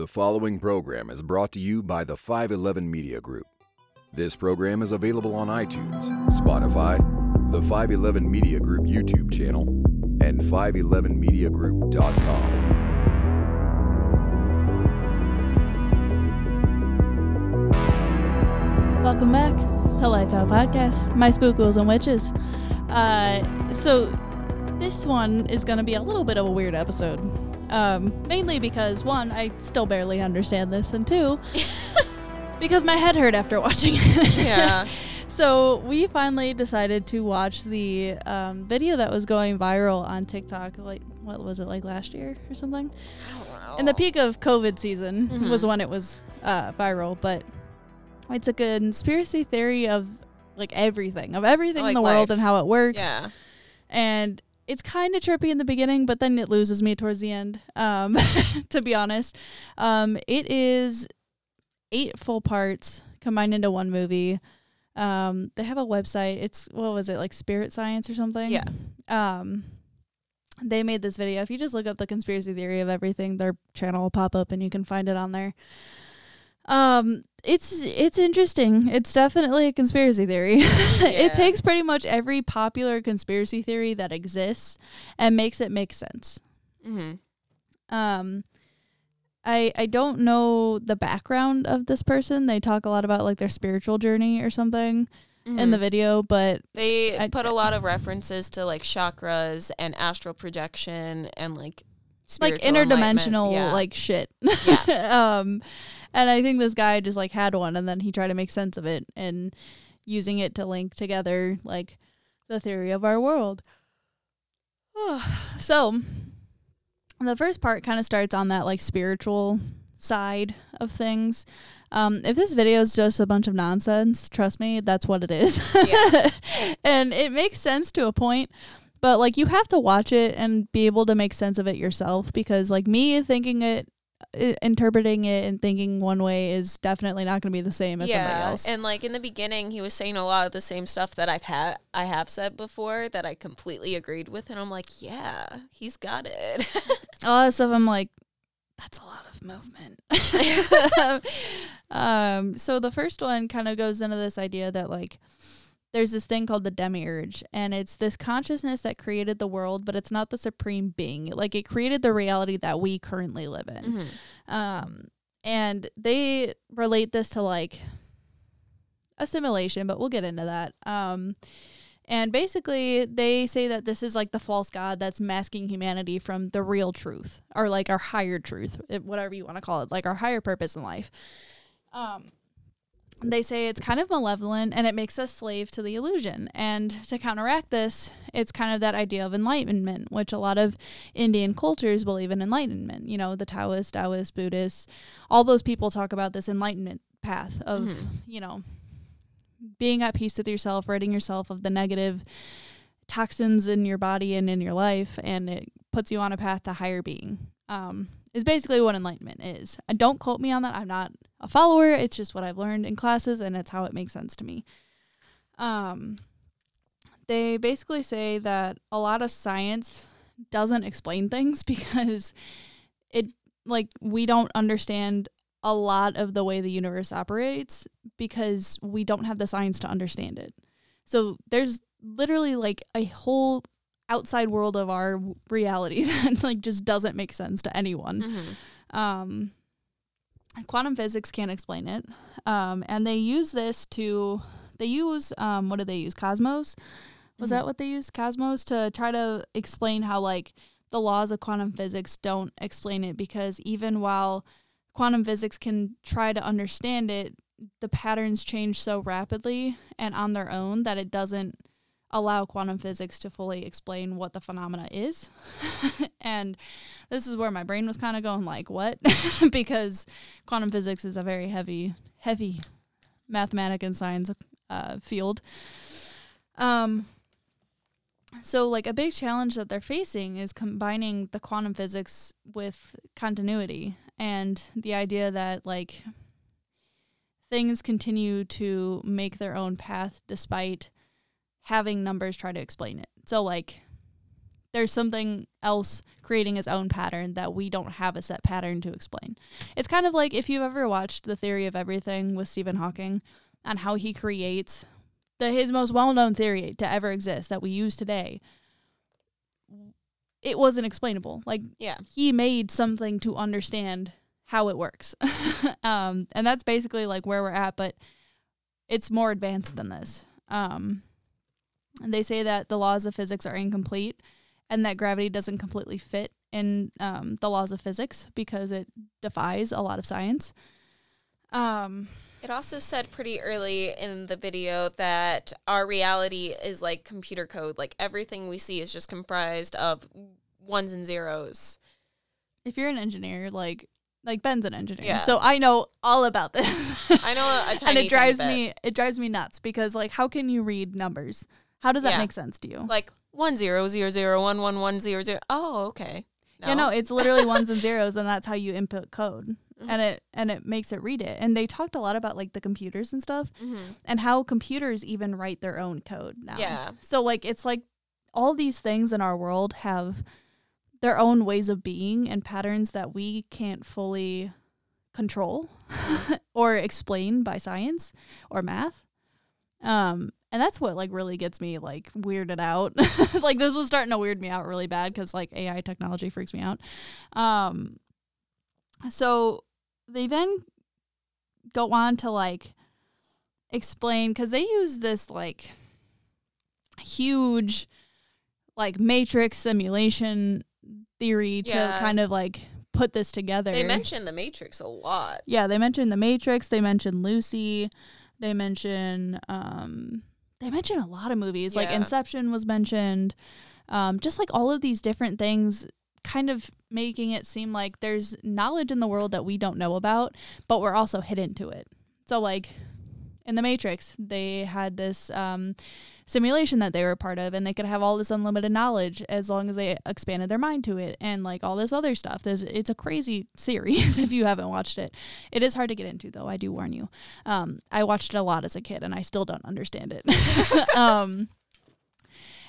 The following program is brought to you by the 511 Media Group. This program is available on iTunes, Spotify, the 511 Media Group YouTube channel, and 511mediagroup.com. Welcome back to Lights Out Podcast, my spook ghouls and witches. Uh, so this one is going to be a little bit of a weird episode, um, mainly because one, I still barely understand this, and two, because my head hurt after watching it. Yeah. so we finally decided to watch the um, video that was going viral on TikTok. Like, what was it like last year or something? In the peak of COVID season was Mhm. when it was uh, viral, but it's a conspiracy theory of like everything, of everything in Like the world and how it works. Yeah. And it's kind of trippy in the beginning, but then it loses me towards the end. Um, to be honest, um, it is eight full parts combined into one movie. Um, they have a website. It's what was it like Spirit Science or something? Yeah. Um, they made this video. If you just look up the conspiracy theory of everything, their channel will pop up and you can find it on there. Um, it's it's interesting. It's definitely a conspiracy theory. Yeah. it takes pretty much every popular conspiracy theory that exists and makes it make sense. Mm-hmm. Um, I I don't know the background of this person. They talk a lot about like their spiritual journey or something in the video, but Mm-hmm. they I- put a lot of references to like chakras and astral projection and like like interdimensional Yeah. like shit. Yeah. um and I think this guy just like had one and then he tried to make sense of it and using it to link together like the theory of our world. so the first part kind of starts on that like spiritual side of things. Um, if this video is just a bunch of nonsense, trust me, that's what it is. Yeah. and it makes sense to a point, but like you have to watch it and be able to make sense of it yourself because like me thinking it interpreting it and thinking one way is definitely not going to be the same as somebody else. and like in the beginning, he was saying a lot of the same stuff that I've had, I have said before that I completely agreed with, and I'm like, yeah, he's got it. all that stuff I'm like that's a lot of movement. um so the first one kind of goes into this idea that like there's this thing called the demiurge and it's this consciousness that created the world but it's not the supreme being. Like it created the reality that we currently live in. Mhm. um and they relate this to like assimilation but we'll get into that. Um and basically they say that this is like the false god that's masking humanity from the real truth or like our higher truth whatever you want to call it like our higher purpose in life. Um they say it's kind of malevolent and it makes us slave to the illusion. And to counteract this, it's kind of that idea of enlightenment, which a lot of Indian cultures believe in enlightenment. You know, the Taoists, Taoists, Buddhists, all those people talk about this enlightenment path of, Mhm. you know, being at peace with yourself, ridding yourself of the negative toxins in your body and in your life, and it puts you on a path to higher being. Um, is basically what enlightenment is. And don't quote me on that. I'm not a follower. It's just what I've learned in classes, and it's how it makes sense to me. Um, they basically say that a lot of science doesn't explain things because it like we don't understand a lot of the way the universe operates because we don't have the science to understand it. So there's literally like a whole outside world of our reality that like just doesn't make sense to anyone. Mhm. Um, quantum physics can't explain it. Um, and they use this to, they use, um, what do they use? Cosmos? Was Mhm. that what they used? Cosmos to try to explain how, like, the laws of quantum physics don't explain it because even while quantum physics can try to understand it, the patterns change so rapidly and on their own that it doesn't allow quantum physics to fully explain what the phenomena is. and this is where my brain was kind of going like, what? because quantum physics is a very heavy, heavy mathematic and science uh, field. Um, so like a big challenge that they're facing is combining the quantum physics with continuity and the idea that like things continue to make their own path despite having numbers try to explain it. So like there's something else creating its own pattern that we don't have a set pattern to explain. It's kind of like if you've ever watched The Theory of Everything with Stephen Hawking on how he creates the his most well-known theory to ever exist that we use today. It wasn't explainable. Like Yeah. he made something to understand how it works. um, and that's basically like where we're at, but it's more advanced than this. Um, and they say that the laws of physics are incomplete and that gravity doesn't completely fit in um, the laws of physics because it defies a lot of science. Um, It also said pretty early in the video that our reality is like computer code. Like everything we see is just comprised of ones and zeros. if you're an engineer, like like Ben's an engineer, Yeah. so I know all about this. I know a, a tiny and it drives me it drives me nuts because like how can you read numbers? How does that Yeah. make sense to you? like one zero zero zero one one one zero zero. Oh, okay. Yeah, no, it's literally ones and zeros, and that's how you input code, Mhm. and it and it makes it read it. And they talked a lot about like the computers and stuff, Mhm. and how computers even write their own code now. Yeah. So like it's like all these things in our world have their own ways of being and patterns that we can't fully control or explain by science or math. Um and that's what like really gets me like weirded out. like this was starting to weird me out really bad cuz like AI technology freaks me out. Um so they then go on to like explain cuz they use this like huge like matrix simulation theory Yeah. to kind of like put this together. They mentioned the Matrix a lot. Yeah, they mentioned the Matrix, they mentioned Lucy, they mention um they mention a lot of movies. Like Inception was mentioned. Um just like all of these different things kind of making it seem like there's knowledge in the world that we don't know about, but we're also hidden to it. So like in the Matrix, they had this um simulation that they were part of and they could have all this unlimited knowledge as long as they expanded their mind to it and like all this other stuff. There's it's a crazy series if you haven't watched it. It is hard to get into though, I do warn you. Um I watched it a lot as a kid and I still don't understand it. um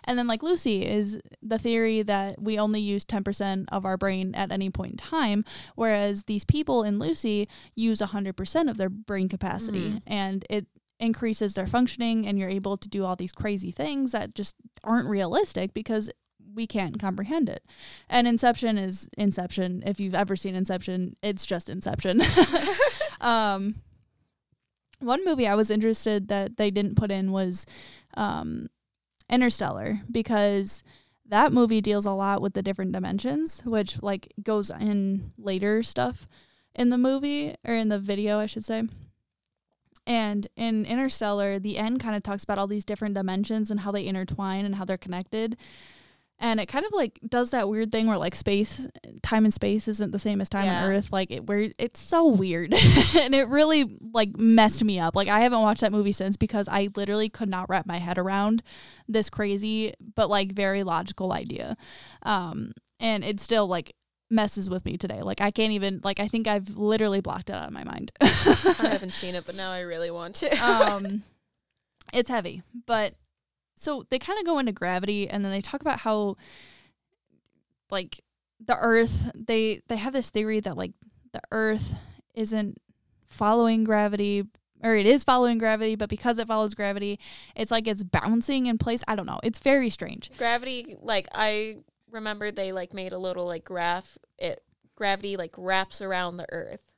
and then like Lucy is the theory that we only use 10% of our brain at any point in time whereas these people in Lucy use 100% of their brain capacity Mhm. and it increases their functioning and you're able to do all these crazy things that just aren't realistic because we can't comprehend it. And Inception is Inception. If you've ever seen Inception, it's just Inception. um, one movie I was interested that they didn't put in was um, Interstellar because that movie deals a lot with the different dimensions, which like goes in later stuff in the movie or in the video, I should say. And in Interstellar, the end kind of talks about all these different dimensions and how they intertwine and how they're connected. And it kind of like does that weird thing where like space, time and space isn't the same as time Yeah. on Earth. Like it, where it's so weird, and it really like messed me up. Like I haven't watched that movie since because I literally could not wrap my head around this crazy but like very logical idea. Um, and it still like messes with me today. Like I can't even like I think I've literally blocked it out of my mind. I haven't seen it, but now I really want to. um it's heavy but so they kind of go into gravity and then they talk about how like the earth they they have this theory that like the earth isn't following gravity or it is following gravity but because it follows gravity it's like it's bouncing in place i don't know it's very strange gravity, like I remember they like made a little like graph. It gravity like wraps around the Earth.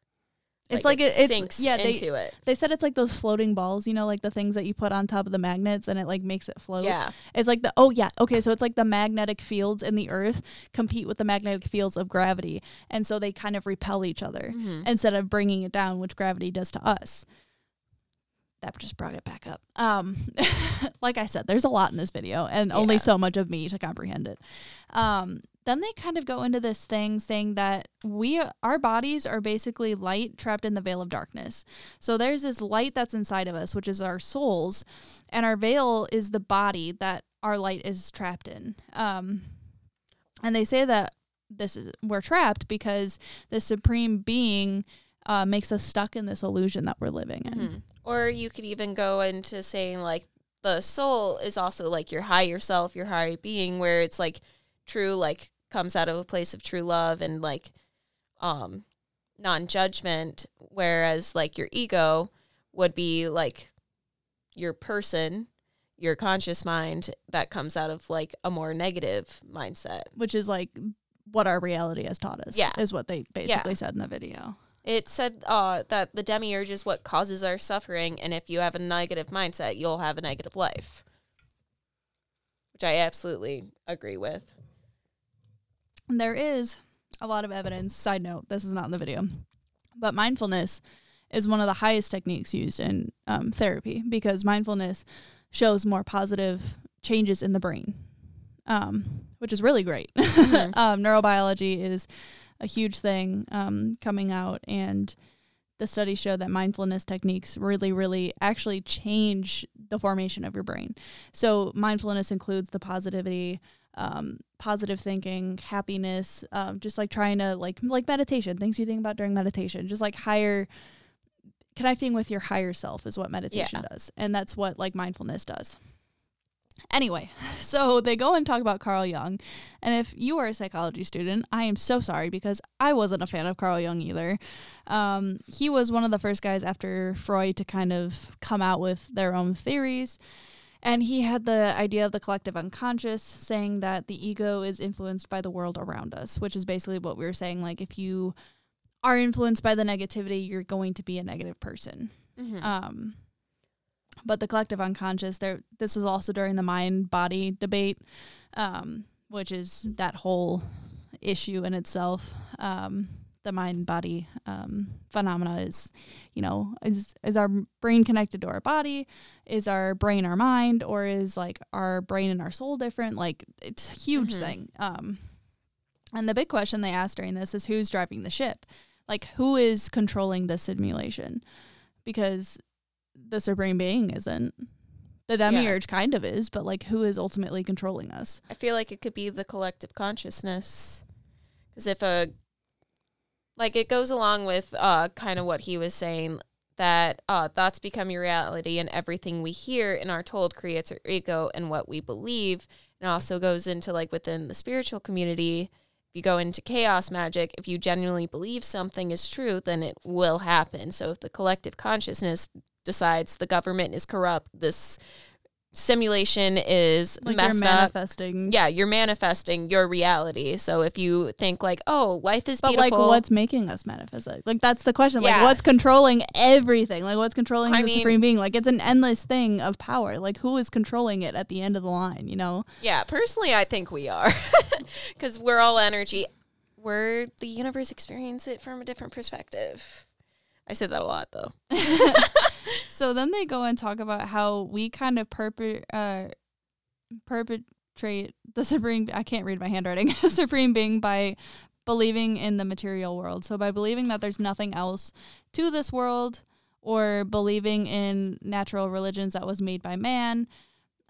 It's like, it, it, it's sinks yeah they, into it. they said it's like those floating balls you know like the things that you put on top of the magnets and it like makes it float Yeah, It's like the oh yeah okay so it's like the magnetic fields in the earth compete with the magnetic fields of gravity and so they kind of repel each other Mhm. instead of bringing it down which gravity does to us. That just brought it back up. Um like I said there's a lot in this video and only so much of me to comprehend it. Um then they kind of go into this thing saying that we our bodies are basically light trapped in the veil of darkness. So there's this light that's inside of us which is our souls and our veil is the body that our light is trapped in. Um and they say that this is we're trapped because the supreme being uh, makes us stuck in this illusion that we're living in. Mhm. Or you could even go into saying like the soul is also like your higher self, your higher being, where it's like true like comes out of a place of true love and like um non-judgment whereas like your ego would be like your person your conscious mind that comes out of like a more negative mindset which is like what our reality has taught us. Yeah. is what they basically said in the video. it said uh, that the demiurge is what causes our suffering and if you have a negative mindset you'll have a negative life which i absolutely agree with there is a lot of evidence. Side note: This is not in the video, but mindfulness is one of the highest techniques used in um, therapy because mindfulness shows more positive changes in the brain, um, which is really great. Mhm. um, neurobiology is a huge thing um, coming out, and the studies show that mindfulness techniques really, really actually change the formation of your brain. So, mindfulness includes the positivity, um, positive thinking, happiness, um, just like trying to like like meditation, things you think about during meditation, just like higher connecting with your higher self is what meditation Yeah. does, and that's what like mindfulness does. Anyway, so they go and talk about Carl Jung. And if you are a psychology student, I am so sorry because I wasn't a fan of Carl Jung either. Um, he was one of the first guys after Freud to kind of come out with their own theories. And he had the idea of the collective unconscious, saying that the ego is influenced by the world around us, which is basically what we were saying. Like, if you are influenced by the negativity, you're going to be a negative person. Mhm. Um, but the collective unconscious, there. This was also during the mind body debate, um, which is that whole issue in itself. Um, the mind body um, phenomena is, you know, is is our brain connected to our body? Is our brain our mind, or is like our brain and our soul different? Like it's a huge Mhm. thing. Um, and the big question they asked during this is who's driving the ship? Like who is controlling this simulation? Because the supreme being isn't. The demiurge kind of is, but like who is ultimately controlling us? I feel like it could be the collective consciousness. Because if a, like, it goes along with uh, kind of what he was saying that uh, thoughts become your reality, and everything we hear and are told creates our ego and what we believe. And also goes into like within the spiritual community. If you go into chaos magic, if you genuinely believe something is true, then it will happen. So if the collective consciousness decides the government is corrupt, this simulation is Like you're messed up manifesting. yeah, you're manifesting your reality. So if you think like, oh, life is But beautiful, like, what's making us manifest it? Like, that's the question. Like, Yeah. what's controlling everything? Like, what's controlling I the mean- supreme being? Like, it's an endless thing of power. Like, who is controlling it at the end of the line? You know? yeah, personally, I think we are because we're all energy. We're the universe experience it from a different perspective. I said that a lot though. So then they go and talk about how we kind of perpe- uh, perpetrate the supreme. I can't read my handwriting. supreme being by believing in the material world. So by believing that there's nothing else to this world, or believing in natural religions that was made by man.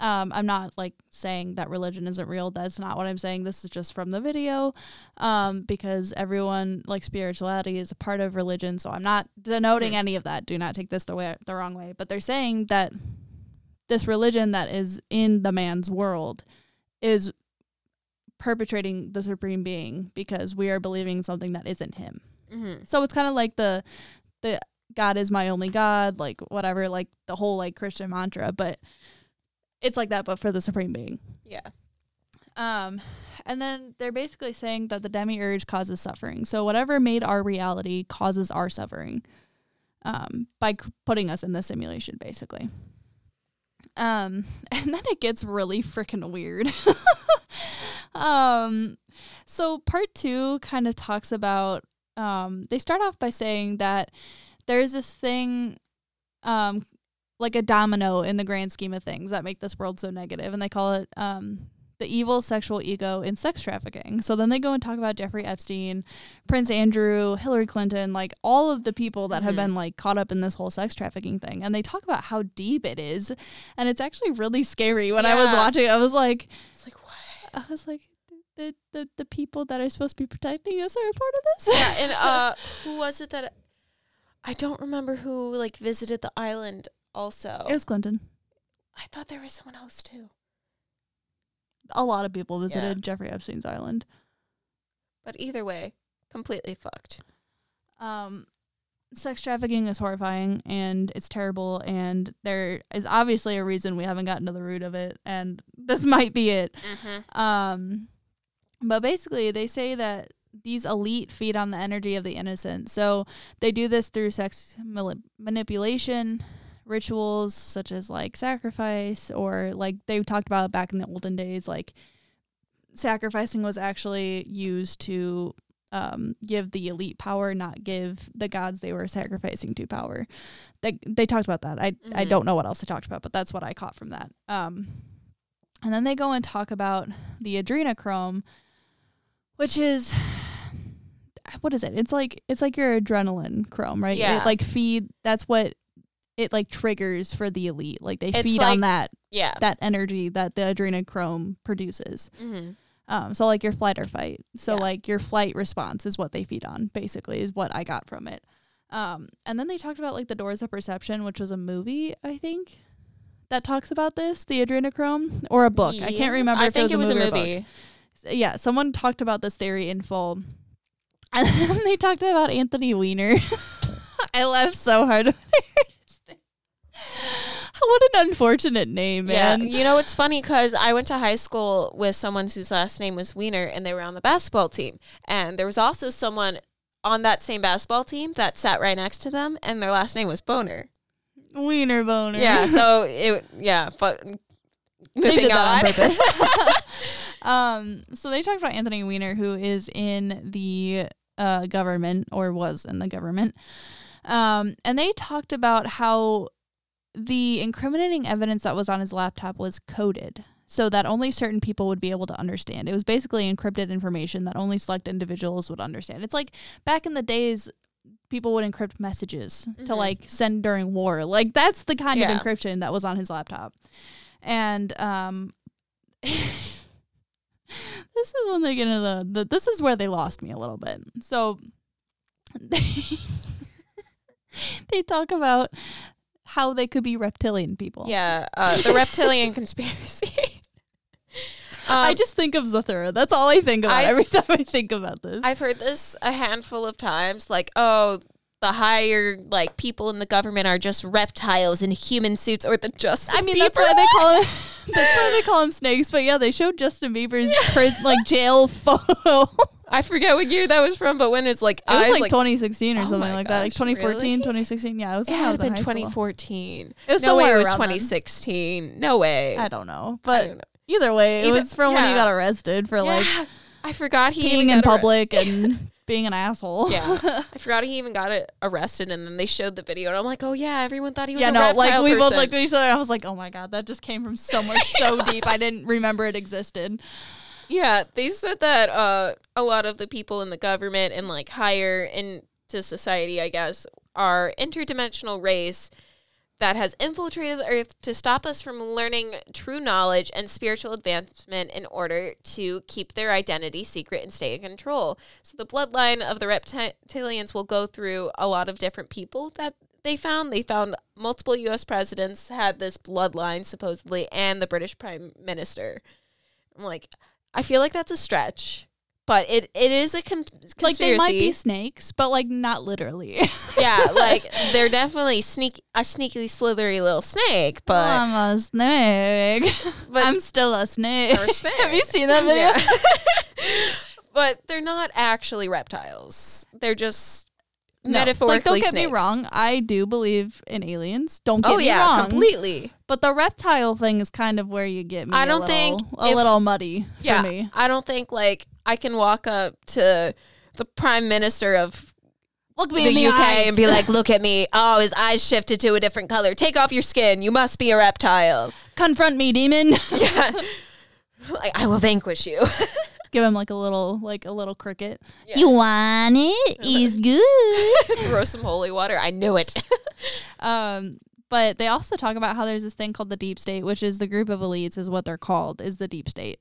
Um, I'm not like saying that religion isn't real. That's not what I'm saying. This is just from the video, um, because everyone like spirituality is a part of religion. So I'm not denoting any of that. Do not take this the way the wrong way. But they're saying that this religion that is in the man's world is perpetrating the supreme being because we are believing something that isn't him. Mm-hmm. So it's kind of like the the God is my only God, like whatever, like the whole like Christian mantra, but it's like that but for the supreme being. Yeah. Um and then they're basically saying that the demiurge causes suffering. So whatever made our reality causes our suffering. Um by c- putting us in the simulation basically. Um and then it gets really freaking weird. um so part 2 kind of talks about um they start off by saying that there's this thing um like a domino in the grand scheme of things that make this world so negative and they call it um the evil sexual ego in sex trafficking. So then they go and talk about Jeffrey Epstein, Prince Andrew, Hillary Clinton, like all of the people that have Mhm. been like caught up in this whole sex trafficking thing. And they talk about how deep it is. And it's actually really scary. When I was watching, I was like It's like what? I was like the, the the people that are supposed to be protecting us are a part of this. Yeah, and uh, who was it that I don't remember who like visited the island also. it was Clinton. I thought there was someone else too. a lot of people visited Yeah. Jeffrey Epstein's island. But either way, completely fucked. Um, sex trafficking is horrifying and it's terrible, and there is obviously a reason we haven't gotten to the root of it, and this might be it. Mm-hmm. Um, but basically, they say that these elite feed on the energy of the innocent. So they do this through sex manipulation, rituals such as like sacrifice, or like they talked about back in the olden days, like sacrificing was actually used to um, give the elite power, not give the gods they were sacrificing to power. They they talked about that. I I Mhm. don't know what else they talked about, but that's what I caught from that. Um, and then they go and talk about the adrenochrome, which is what is it? It's like it's like your adrenaline chrome, right? Yeah. It like feed. That's what it like triggers for the elite. Like they It's feed like- on that Yeah. that energy that the adrenochrome produces. mm-hmm. Um, so like your flight or fight. So Yeah. like your flight response is what they feed on, basically, is what I got from it. Um, and then they talked about like the Doors of Perception, which was a movie, I think, that talks about this, the adrenochrome, or a book. I can't remember I if think it was, a movie. book. movie. Yeah, someone talked about this theory in full. And then they talked about Anthony Weiner. I laughed so hard when I heard his name. What an unfortunate name, man. Yeah, you know it's funny because I went to high school with someone whose last name was Wiener, and they were on the basketball team. And there was also someone on that same basketball team that sat right next to them, and their last name was Boner. Wiener boner. Yeah, so it yeah, but they did that on on. purpose. um, so they talked about Anthony Weiner, who is in the uh, government or was in the government. Um, and they talked about how the incriminating evidence that was on his laptop was coded so that only certain people would be able to understand. It was basically encrypted information that only select individuals would understand. It's like back in the days people would encrypt messages to Mhm. like send during war. Like that's the kind Yeah. of encryption that was on his laptop. And um this is when they get into the, the this is where they lost me a little bit. So they they talk about how they could be reptilian people. Yeah, uh, the reptilian conspiracy. I Um, just think of Zathura. That's all I think about I've- every time I think about this. I've heard this a handful of times. Like, oh, the higher like people in the government are just reptiles in human suits, or the Justin. I mean, that's why they call him. That's why they call him snakes. But yeah, they showed Justin Bieber's pri- like jail photo. I forget what year that was from, but when it's like It was eyes, like, like 2016 2016 or Oh something like that, like 2014, really? 2016. Yeah, it was it had been in high school. 2014. It was no way, it was around then. 2016. No way. I don't know, but don't know. either way, it Either- was from when he got arrested for like I forgot he peeing in arre- public and being an asshole. Yeah, I forgot he even got it arrested, and then they showed the video, and I'm like, oh yeah, everyone thought he was yeah, a no, like we both person. looked at each other. I was like, "Oh my god, that just came from somewhere so deep. I didn't remember it existed." Yeah, they said that uh, a lot of the people in the government and like higher into society, I guess, are interdimensional race that has infiltrated the earth to stop us from learning true knowledge and spiritual advancement in order to keep their identity secret and stay in control. So the bloodline of the reptilians will go through a lot of different people that they found. They found multiple US presidents had this bloodline supposedly and the British prime minister. I'm like I feel like that's a stretch, but it, it is a con- conspiracy. Like they might be snakes, but like not literally. yeah, like they're definitely sneak a sneaky, slithery little snake, but I'm a snake. but I'm still a snake. Or snake. Have you seen that video? Yeah. but they're not actually reptiles. They're just No. metaphorically like, don't get snakes. me wrong. I do believe in aliens. Don't get Oh me yeah, wrong. completely. But the reptile thing is kind of where you get me. i don't little- think a if- little muddy Yeah, for me. I don't think like I can walk up to the prime minister of Look me the in the UK eyes. and be like, "Look at me! Oh, his eyes shifted to a different color. Take off your skin. You must be a reptile." confront me, demon. Yeah, like I will vanquish you. Give him like a little, like a little cricket. Yeah. You want it? It's good. Throw some holy water. I knew it. um, but they also talk about how there's this thing called the deep state, which is the group of elites, is what they're called, is the deep state.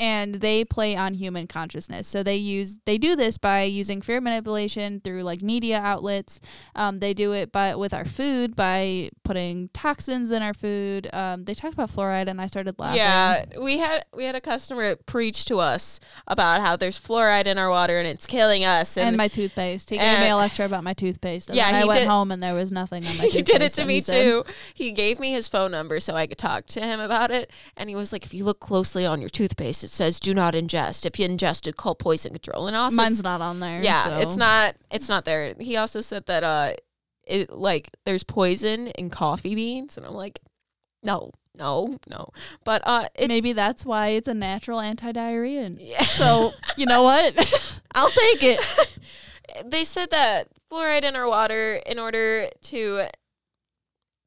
And they play on human consciousness. So they use they do this by using fear manipulation through like media outlets. Um, they do it by with our food by putting toxins in our food. Um, they talked about fluoride, and I started laughing. Yeah, we had we had a customer preach to us about how there's fluoride in our water and it's killing us. And, And, my toothpaste. He gave me a lecture about my toothpaste. And Yeah, I went did- home and there was nothing on my he did it to me he too. He gave me his phone number so I could talk to him about it. And he was like, if you look closely on your toothpaste, it says do not ingest. If you ingested, call poison control. And also, Mine's not on there. yeah, so- it's not. It's not there. He also said that uh, it like there's poison in coffee beans, and I'm like, no, no, no. But uh, it Maybe that's why it's a natural anti-diarrhea. And yeah. So you know what? I'll take it. they said that fluoride in our water in order to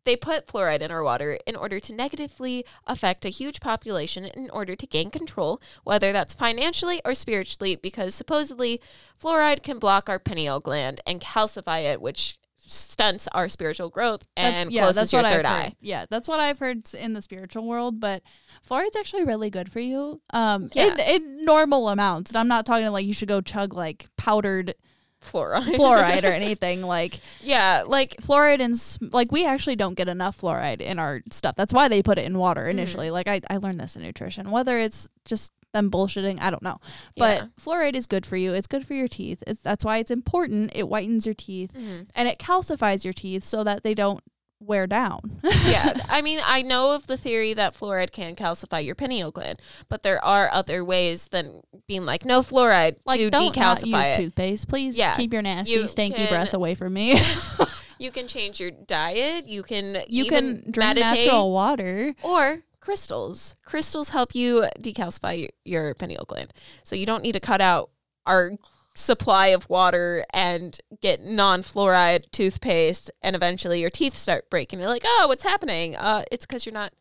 they put fluoride in our water in order to negatively affect a huge population in order to gain control whether that's financially or spiritually because supposedly fluoride can block our pineal gland and calcify it which stunts our spiritual growth and That's, yeah, closes that's your what third I've eye heard. Yeah, that's what I've heard in the spiritual world. But fluoride's actually really good for you. Um, in, in normal amounts. And I'm not talking like you should go chug like powdered fluoride fluoride or anything. Like yeah like fluoride and like we actually don't get enough fluoride in our stuff. That's why they put it in water initially. Like I, I learned this in nutrition. Whether it's just them bullshitting, I don't know. But Yeah. fluoride is good for you. It's good for your teeth. It's that's why it's important. It whitens your teeth mhm. and it calcifies your teeth so that they don't wear down. yeah, I mean, I know of the theory that fluoride can calcify your pineal gland, but there are other ways than being like no fluoride like to don't not decalcify use it. toothpaste. Please Yeah, keep your nasty, you stanky can- breath away from me. You can change your diet. You can you can drink meditate natural water. or crystals. Crystals help you decalcify your pineal gland, so you don't need to cut out our supply of water and get non-fluoride toothpaste and eventually your teeth start breaking you're like oh what's happening uh it's because you're not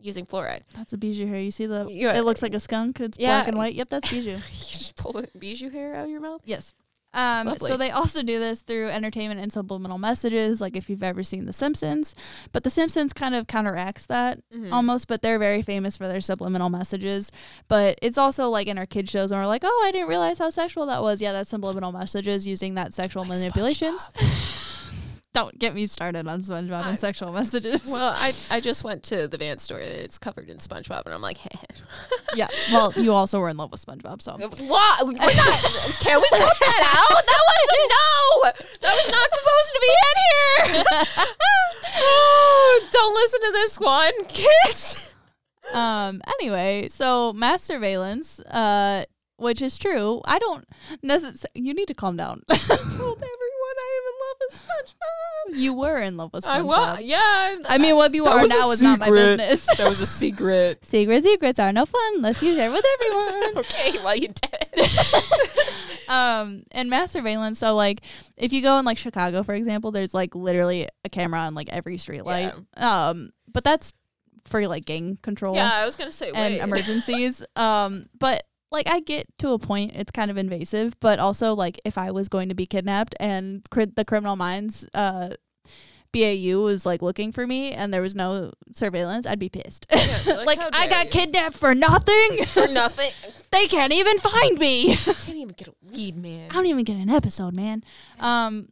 using fluoride That's a bijou hair. You see the? It looks like a skunk. It's Yeah. black and white. Yep, that's bijou. you just pull the bijou hair out of your mouth Yes. Um, Lovely. so they also do this through entertainment and subliminal messages, like if you've ever seen The Simpsons. But The Simpsons kind of counteracts that Mhm. almost, but they're very famous for their subliminal messages. But it's also like in our kids shows, and we're like, oh, I didn't realize how sexual that was. Yeah, that's subliminal messages using that sexual Like manipulations. Don't get me started on SpongeBob I- and sexual messages. Well, I I just went to the Vans store. It's covered in SpongeBob, and I'm like, yeah. Well, you also were in love with SpongeBob, so what? We're not. Can we cut that out? That was a no. That was not supposed to be in here. oh, don't listen to this one, kids. um anyway so mass surveillance uh which is true i don't necessarily you need to calm down I told everyone I am in love with SpongeBob. you were in love with SpongeBob. I was. Yeah. I mean what you That are was a now is not my business that was a secret. secret secrets are no fun unless you share with everyone okay, well you did. um and mass surveillance so like if you go in like chicago for example there's like literally a camera on like every street light um but that's for like gang control yeah, I was gonna say. and wait. emergencies. um, but like I get to a point, it's kind of invasive. But also, like if I was going to be kidnapped and cri- the Criminal Minds, uh, BAU was like looking for me and there was no surveillance, I'd be pissed. Yeah, like, like I got you. kidnapped for nothing. for nothing. they can't even find me. I Can't even get a lead, man. I don't even get an episode, man. Um,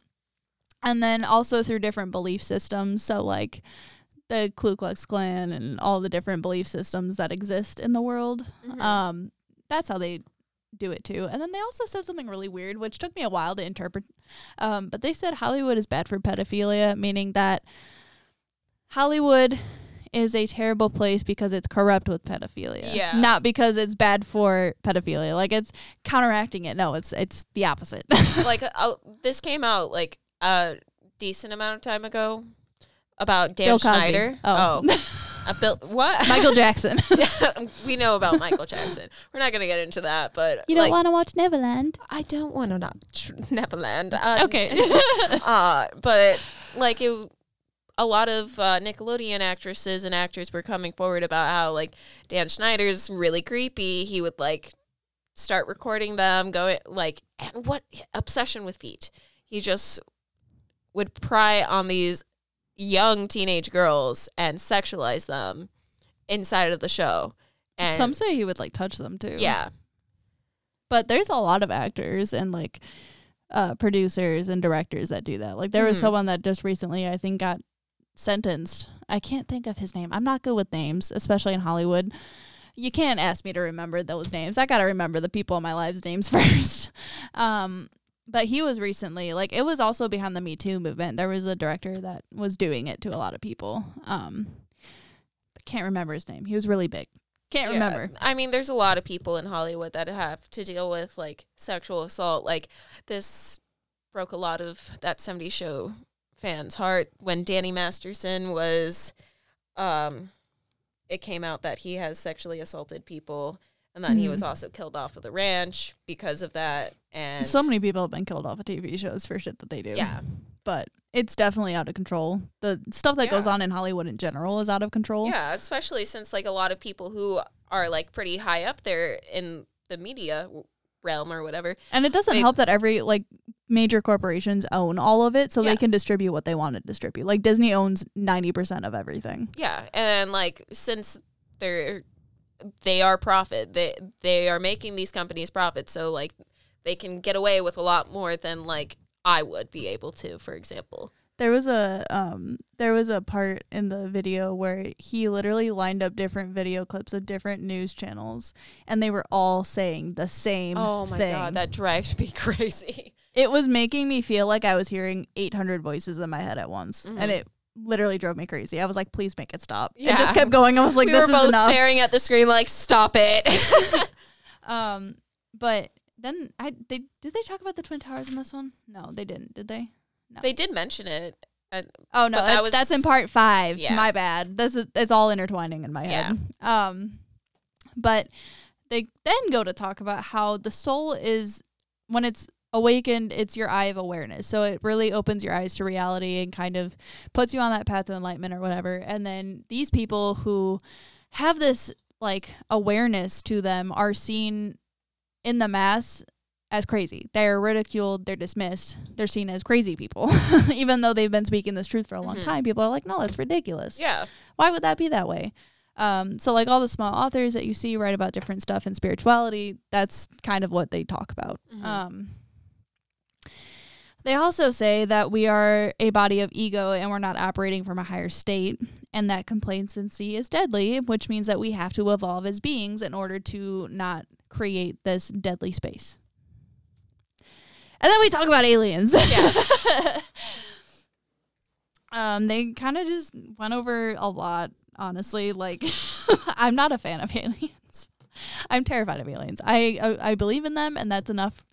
and then also through different belief systems. So like the Ku Klux Klan and all the different belief systems that exist in the world. Mhm. Um, that's how they do it too. And then they also said something really weird, which took me a while to interpret. Um, but they said Hollywood is bad for pedophilia, meaning that Hollywood is a terrible place because it's corrupt with pedophilia. Yeah. Not because it's bad for pedophilia. Like it's counteracting it. No, it's it's the opposite. like uh, this came out like a decent amount of time ago about Dan Bill Cosby. Schneider. Oh. a Bill what? Michael Jackson. we know about Michael Jackson. We're not gonna get into that, but you don't like, want to watch Neverland? I don't want to not tr- Neverland. Uh, Okay. uh, but like it, a lot of uh, Nickelodeon actresses and actors were coming forward about how like Dan Schneider's really creepy. He would like start recording them, go like and what obsession with feet. He just would pry on these young teenage girls and sexualize them inside of the show. And Some say he would like touch them too. yeah, But there's a lot of actors and like uh producers and directors that do that. Like there was Mhm. someone that just recently I think got sentenced. I can't think of his name. I'm not good with names, especially in Hollywood. You can't ask me to remember those names. I got to remember the people in my lives names first. um but he was recently like it was also behind the Me Too movement. There was a director that was doing it to a lot of people. Um can't remember his name. He was really big. Can't Yeah, remember. I mean, there's a lot of people in Hollywood that have to deal with like sexual assault. Like this broke a lot of that 70s show fans' heart when Danny Masterson was um it came out that he has sexually assaulted people and then he was Mhm. also killed off of the ranch because of that and so many people have been killed off of TV shows for shit that they do. yeah But it's definitely out of control. The stuff that goes on in Hollywood in general is out of control. yeah especially since like a lot of people who are like pretty high up there in the media realm or whatever And it doesn't They- help that every like major corporations own all of it so Yeah. they can distribute what they want to distribute. Like Disney owns 90% of everything. Yeah, and like since they're they are profit, they they are making these companies profit, so like they can get away with a lot more than like I would be able to, for example. There was a um there was a part in the video where he literally lined up different video clips of different news channels and they were all saying the same Oh my thing. god, that drives me crazy. it was making me feel like I was hearing 800 voices in my head at once, Mhm. and it literally drove me crazy. I was like, "Please make it stop." Yeah. It just kept going. I was like, we "This were is both enough." staring at the screen like, "Stop it!" Um, but then I they did they talk about the twin towers in this one? No, they didn't. Did they? they did mention it. And Oh no, that was- that's in part five. Yeah. My bad. This is it's all intertwining in my head. Yeah. Um, but they then go to talk about how the soul is when it's awakened, it's your eye of awareness. So it really opens your eyes to reality and kind of puts you on that path to enlightenment or whatever. And then these people who have this like awareness to them are seen in the mass as crazy. They're ridiculed, they're dismissed, they're seen as crazy people. Even though they've been speaking this truth for a long Mhm. time, people are like, no, that's ridiculous. yeah, Why would that be that way? Um, so like all the small authors that you see write about different stuff in spirituality, that's kind of what they talk about. Mhm. Um, they also say that we are a body of ego and we're not operating from a higher state, and that complacency is deadly, which means that we have to evolve as beings in order to not create this deadly space. And then we talk about aliens. yeah. Um, they kind of just went over a lot, honestly. Like, I'm not a fan of aliens. I'm terrified of aliens. I, I I believe in them, and that's enough.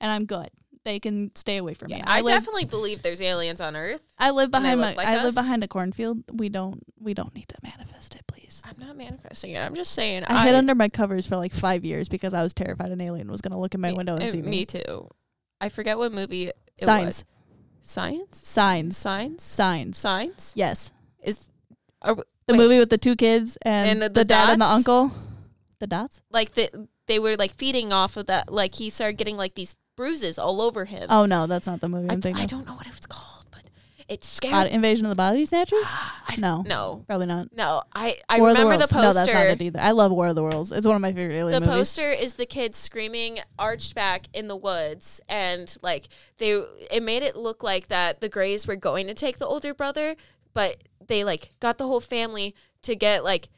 And I'm good. They can stay away from yeah. me. I, live, definitely believe there's aliens on Earth. I live behind my. like I us. live behind a cornfield. We don't. We don't need to manifest it, please. I'm not manifesting it. I'm just saying. I, hid under my covers for like five years because I was terrified an alien was gonna look in my me- window and uh, see me. Me too. I forget what movie. It Signs. Was. Science. Signs. Signs. Signs. Signs. Yes. Is are, The Wait. movie with the two kids and, And the- the, the dad and the uncle. The dots. like the they were like feeding off of that. Like he started getting like these bruises all over him. Oh no, that's not the movie I, I'm thinking I don't know what it was called, but it's scary. Body- Invasion of the Body Snatchers? Ah, I, No, no, probably not. no. I I War remember the the poster. No, that's not it either. I love War of the Worlds. It's one of my favorite alien the movies. poster is the kid screaming arched back in the woods and like they it made it look like that the grays were going to take the older brother but they like got the whole family to get like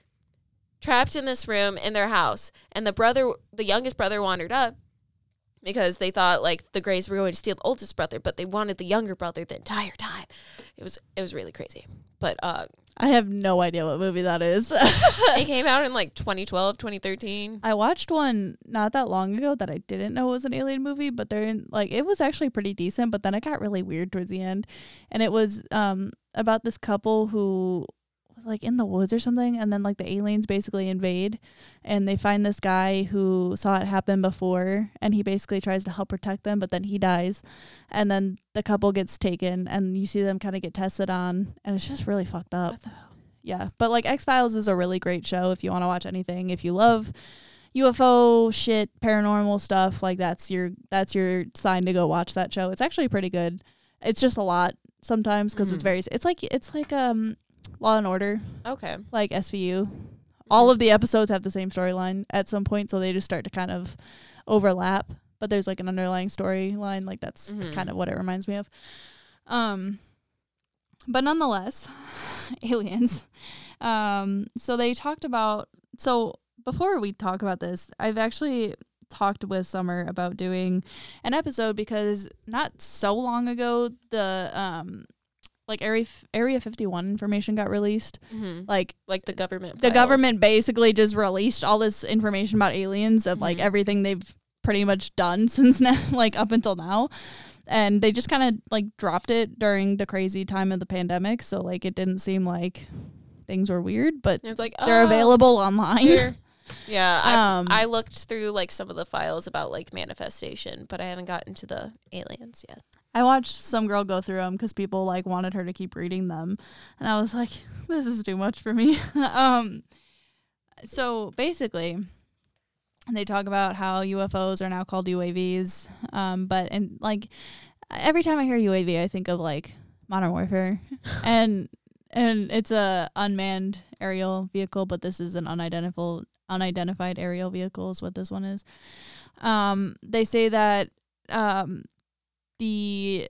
trapped in this room in their house and the brother the youngest brother wandered up because they thought like the grays were going to steal the oldest brother but they wanted the younger brother the entire time it was it was really crazy but uh I have no idea what movie that is. it came out in like 2012 2013 I watched one not that long ago that I didn't know was an alien movie, but they're in like it was actually pretty decent, but then it got really weird towards the end. And it was um about this couple who like in the woods or something and then like the aliens basically invade and they find this guy who saw it happen before and he basically tries to help protect them, but then he dies. And then the couple gets taken and you see them kind of get tested on and it's just really fucked up. what the hell Yeah, but like X Files is a really great show if you want to watch anything. If you love UFO shit, paranormal stuff, like that's your that's your sign to go watch that show. It's actually pretty good. It's just a lot sometimes because it's Mhm. very it's like it's like um Law and Order, okay like SVU. All of the episodes have the same storyline at some point, so they just start to kind of overlap. But there's like an underlying storyline, like that's Mhm. kind of what it reminds me of. Um, but nonetheless, aliens. Um, so they talked about. So before we talk about this, I've actually talked with Summer about doing an episode because not so long ago the um like area area 51 information got released hmm like Like the government. the files. government basically just released all this information about aliens and like Mhm. everything they've pretty much done since now like up until now and they just kind of like dropped it during the crazy time of the pandemic so like it didn't seem like things were weird but It's like they're oh, available online here. Yeah, I, Um, I looked through like some of the files about like manifestation, but I haven't gotten to the aliens yet. I watched some girl go through them because people like wanted her to keep reading them, and I was like, "This is too much for me." um, so basically, they talk about how UFOs are now called UAVs, um, but and like every time I hear UAV, I think of like Modern Warfare, and and it's a unmanned aerial vehicle, but this is an unidentified unidentified aerial vehicle is what this one is. Um, they say that um, the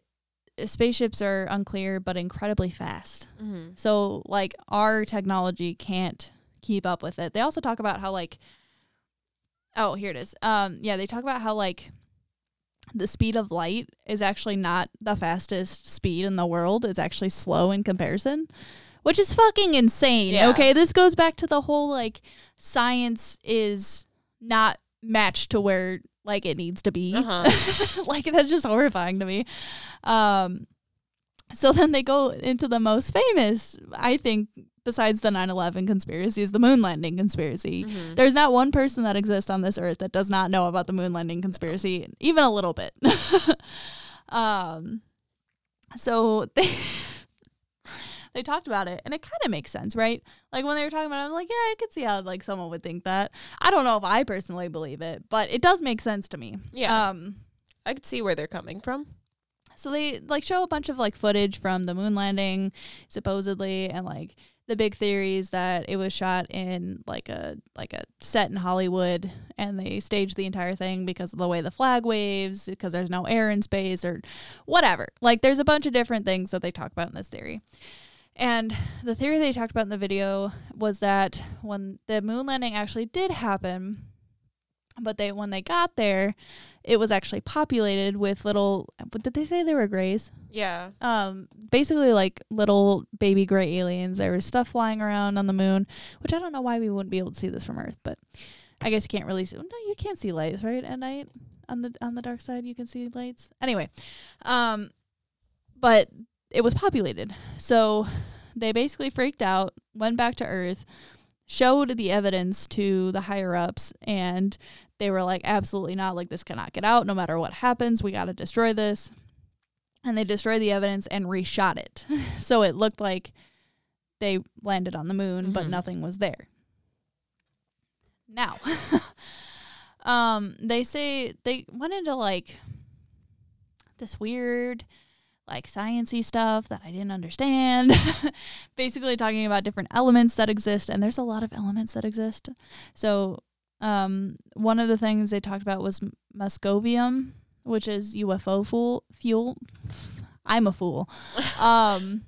spaceships are unclear but incredibly fast. Mm-hmm. So like our technology can't keep up with it. They also talk about how like oh, here it is. Um yeah, they talk about how like the speed of light is actually not the fastest speed in the world. It's actually slow in comparison, which is fucking insane. Yeah. Okay, this goes back to the whole like science is not matched to where like it needs to be. Uh-huh. like that's just horrifying to me. Um so then they go into the most famous, I think, besides the 9/11 conspiracy is the moon landing conspiracy. Mhm. There's not one person that exists on this earth that does not know about the moon landing conspiracy, even a little bit. um, so they they talked about it, and it kind of makes sense, right? Like when they were talking about it, I'm like, yeah, I could see how like someone would think that. I don't know if I personally believe it, but it does make sense to me. Yeah, Um, I could see where they're coming from. so they like show a bunch of like footage from the moon landing, supposedly, and like the big theories that it was shot in like a like a set in Hollywood, and they staged the entire thing because of the way the flag waves, because there's no air in space or whatever. Like there's a bunch of different things that they talk about in this theory. And the theory they talked about in the video was that when the moon landing actually did happen, but they when they got there, it was actually populated with little. What did they say they were grays? Yeah, Um, basically like little baby gray aliens. There was stuff flying around on the moon, which I don't know why we wouldn't be able to see this from Earth, but I guess you can't really see. No, you can't see lights, right? At night on the on the dark side, you can see lights. Anyway, um, but it was populated, so they basically freaked out, went back to Earth, showed the evidence to the higher ups, and they were like, absolutely not. Like, this cannot get out no matter what happens. We got to destroy this. And they destroyed the evidence and reshot it. so it looked like they landed on the moon, but Mhm. nothing was there. Now, um, they say they went into like this weird, like sciency stuff that I didn't understand. Basically, talking about different elements that exist, and there's a lot of elements that exist. So, um, one of the things they talked about was moscovium, which is UFO fuel. Fuel. I'm a fool. Um,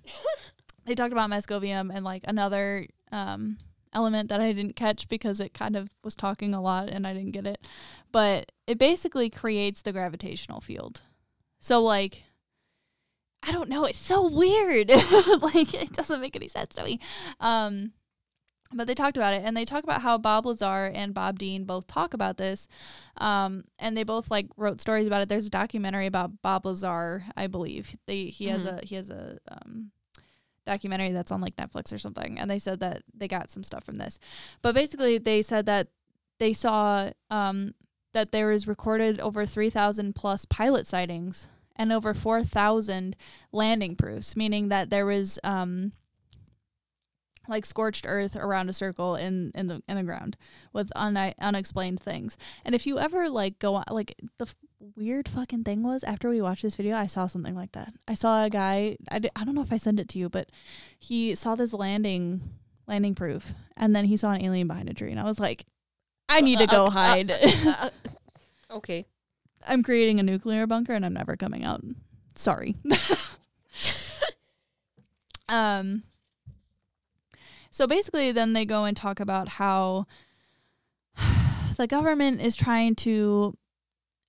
they talked about moscovium and like another um element that I didn't catch because it kind of was talking a lot and I didn't get it. But it basically creates the gravitational field. So like I don't know, it's so weird. like it doesn't make any sense to me. Um but they talked about it and they talk about how Bob Lazar and Bob Dean both talk about this. Um and they both like wrote stories about it. There's a documentary about Bob Lazar, I believe. They he has Mhm. a he has a um documentary that's on like Netflix or something and they said that they got some stuff from this. But basically they said that they saw um that there was recorded over 3000 plus pilot sightings and over 4000 landing proofs, meaning that there was um like scorched earth around a circle in in the in the ground with un- unexplained things. And if you ever like go on like the f- weird fucking thing was after we watched this video, I saw something like that. I saw a guy. I, I don't know if I sent it to you, but he saw this landing landing proof. And then he saw an alien behind a tree, and I was like, I need to Uh, go uh, hide. uh, okay. I'm creating a nuclear bunker, and I'm never coming out. Sorry. um. So basically, then they go and talk about how the government is trying to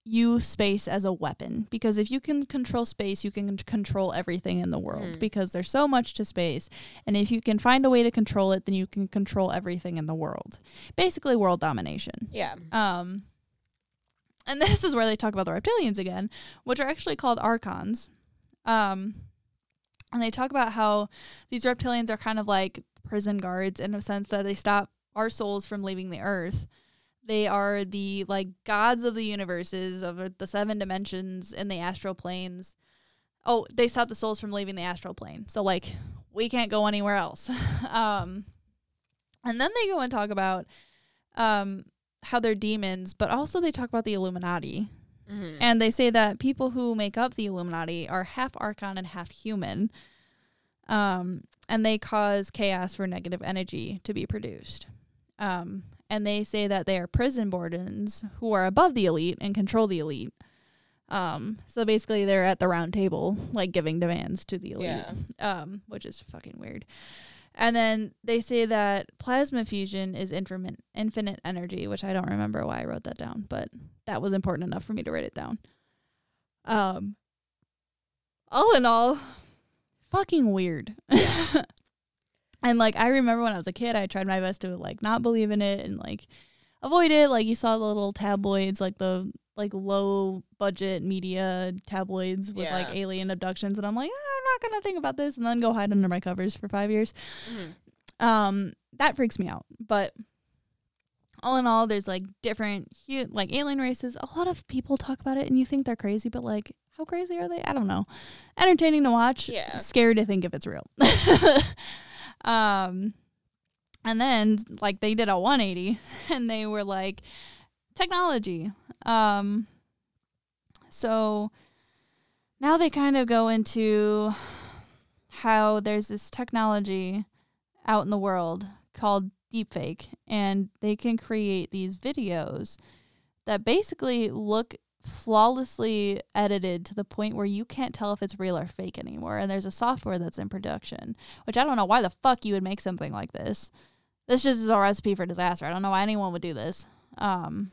use space as a weapon because if you can control space, you can control everything in the world Mhm. because there's so much to space. And if you can find a way to control it, then you can control everything in the world. Basically, world domination. Yeah. Um, and this is where they talk about the reptilians again, which are actually called archons. Um, and they talk about how these reptilians are kind of like prison guards in a sense that they stop our souls from leaving the earth. They are the like gods of the universes of the seven dimensions in the astral planes. Oh, they stop the souls from leaving the astral plane. So like we can't go anywhere else. um, and then they go and talk about um how they're demons, but also they talk about the Illuminati. Mhm. And they say that people who make up the Illuminati are half archon and half human. Um, and they cause chaos for negative energy to be produced. Um, and they say that they are prison wardens who are above the elite and control the elite. Um, so basically, they're at the round table, like giving demands to the elite, Yeah. um, which is fucking weird. And then they say that plasma fusion is infinite, infinite energy, which I don't remember why I wrote that down, but that was important enough for me to write it down. Um, all in all, fucking weird. and like I remember when I was a kid, I tried my best to like not believe in it and like avoid it. Like you saw the little tabloids, like the like low budget media tabloids with like alien abductions, and I'm like, "Ah, I'm not gonna think about this, and then go hide under my covers for five years. Mhm. Um, that freaks me out. But all in all, there's like different like alien races. A lot of people talk about it, and you think they're crazy, but like, how crazy are they? I don't know. Entertaining to watch. Yeah. Scary to think if it's real. um, and then like they did a 180, and they were like technology. Um, so now they kind of go into how there's this technology out in the world called deepfake and they can create these videos that basically look flawlessly edited to the point where you can't tell if it's real or fake anymore and there's a software that's in production which i don't know why the fuck you would make something like this. This just is a recipe for disaster. I don't know why anyone would do this. Um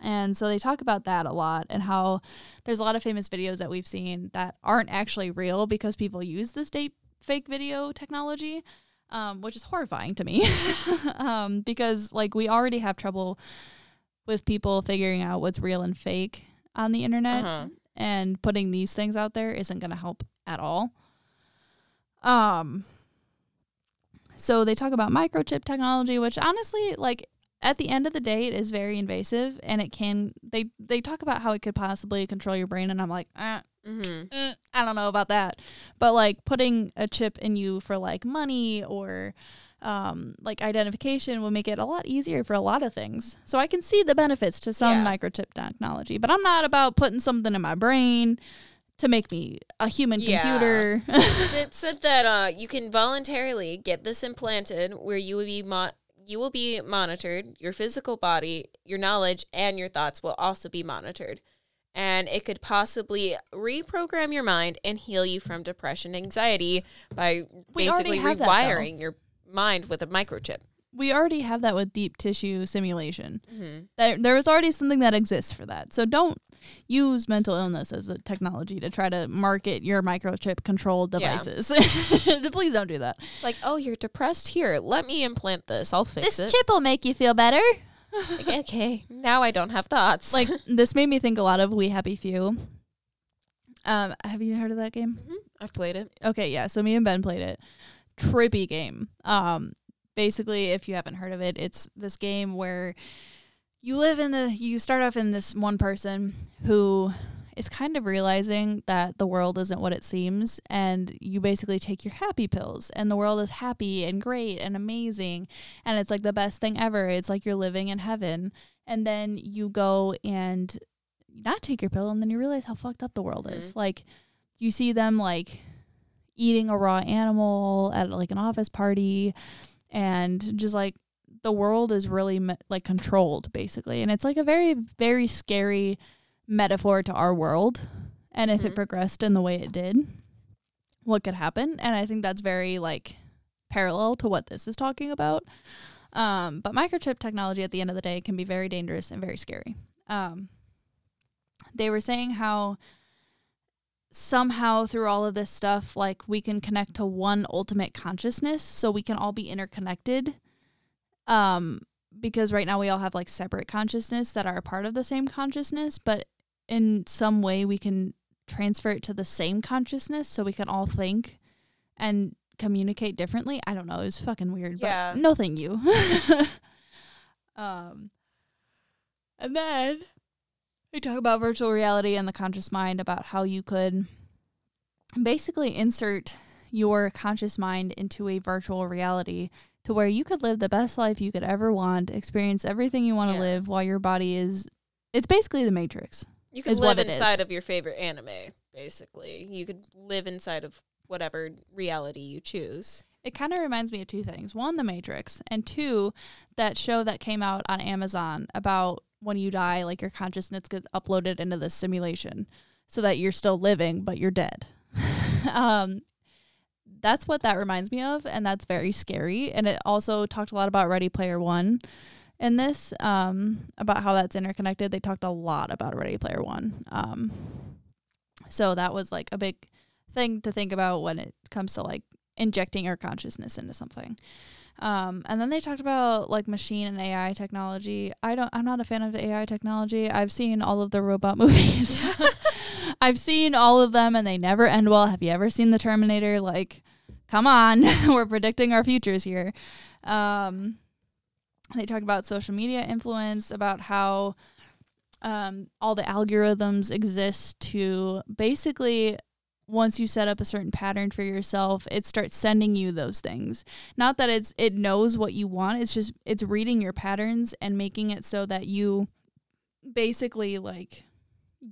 and so they talk about that a lot and how there's a lot of famous videos that we've seen that aren't actually real because people use this deep fake video technology, um, which is horrifying to me. um, because like we already have trouble with people figuring out what's real and fake on the internet, Uh-huh. and putting these things out there isn't going to help at all. Um. So they talk about microchip technology, which honestly, like at the end of the day, it is very invasive, and it can. They they talk about how it could possibly control your brain, and I'm like, ah, Mhm. eh, I don't know about that. But like putting a chip in you for like money or um, like identification will make it a lot easier for a lot of things. So I can see the benefits to some Yeah. microchip technology, but I'm not about putting something in my brain to make me a human Yeah. computer. it said that uh, you can voluntarily get this implanted where you would be mo- you will be monitored. Your physical body, your knowledge, and your thoughts will also be monitored. And it could possibly reprogram your mind and heal you from depression, anxiety by We basically have that, rewiring your mind with a microchip. we already have that with deep tissue simulation. Mm-hmm. There, there is already something that exists for that. So don't use mental illness as a technology to try to market your microchip controlled Yeah. devices. Please don't do that. It's like, oh, you're depressed. Here, let me implant this. I'll fix it. This chip will make you feel better. okay, okay, now I don't have thoughts. like this made me think a lot of We Happy Few. Um, have you heard of that game? Mhm. I've played it. Okay, yeah. So me and Ben played it. Trippy game. Um, basically, if you haven't heard of it, it's this game where you live in the. You start off in this one person who is kind of realizing that the world isn't what it seems, and you basically take your happy pills, and the world is happy and great and amazing, and it's like the best thing ever. It's like you're living in heaven, and then you go and not take your pill, and then you realize how fucked up the world is. Mm-hmm. Like you see them like eating a raw animal at like an office party and just like the world is really like controlled basically. And it's like a very very scary metaphor to our world. And if it Mhm. progressed in the way it did what could happen? And i think that's very like parallel to what this is talking about. Um, but microchip technology at the end of the day can be very dangerous and very scary. Um, they were saying how somehow through all of this stuff like we can connect to one ultimate consciousness so we can all be interconnected um because right now we all have like separate consciousness that are a part of the same consciousness but in some way we can transfer it to the same consciousness so we can all think and communicate differently. I don't know. It was fucking weird Yeah. but no thank you. Um and then we talk about virtual reality and the conscious mind about how you could basically insert your conscious mind into a virtual reality to where you could live the best life you could ever want, experience everything you want to Yeah. live while your body is it's basically the matrix. You could live inside of your favorite anime, basically. You could live inside of whatever reality you choose. It kind of reminds me of two things. One, The Matrix, and two, that show that came out on Amazon about when you die, like your consciousness gets uploaded into this simulation so that you're still living, but you're dead. um, that's what that reminds me of, and that's very scary. And it also talked a lot about Ready Player One in this, um, about how that's interconnected. They talked a lot about Ready Player One. Um, so that was like a big thing to think about when it comes to like injecting our consciousness into something. Um, and then they talked about like machine and AI technology. I don't. I'm not a fan of AI technology. I've seen all of the robot movies. I've seen all of them, and they never end well. Have you ever seen the Terminator? Like, come on, we're predicting our futures here. Um, they talked about social media influence, about how um, all the algorithms exist to basically once you set up a certain pattern for yourself, it starts sending you those things. Not that it's it knows what you want, it's just it's reading your patterns and making it so that you basically like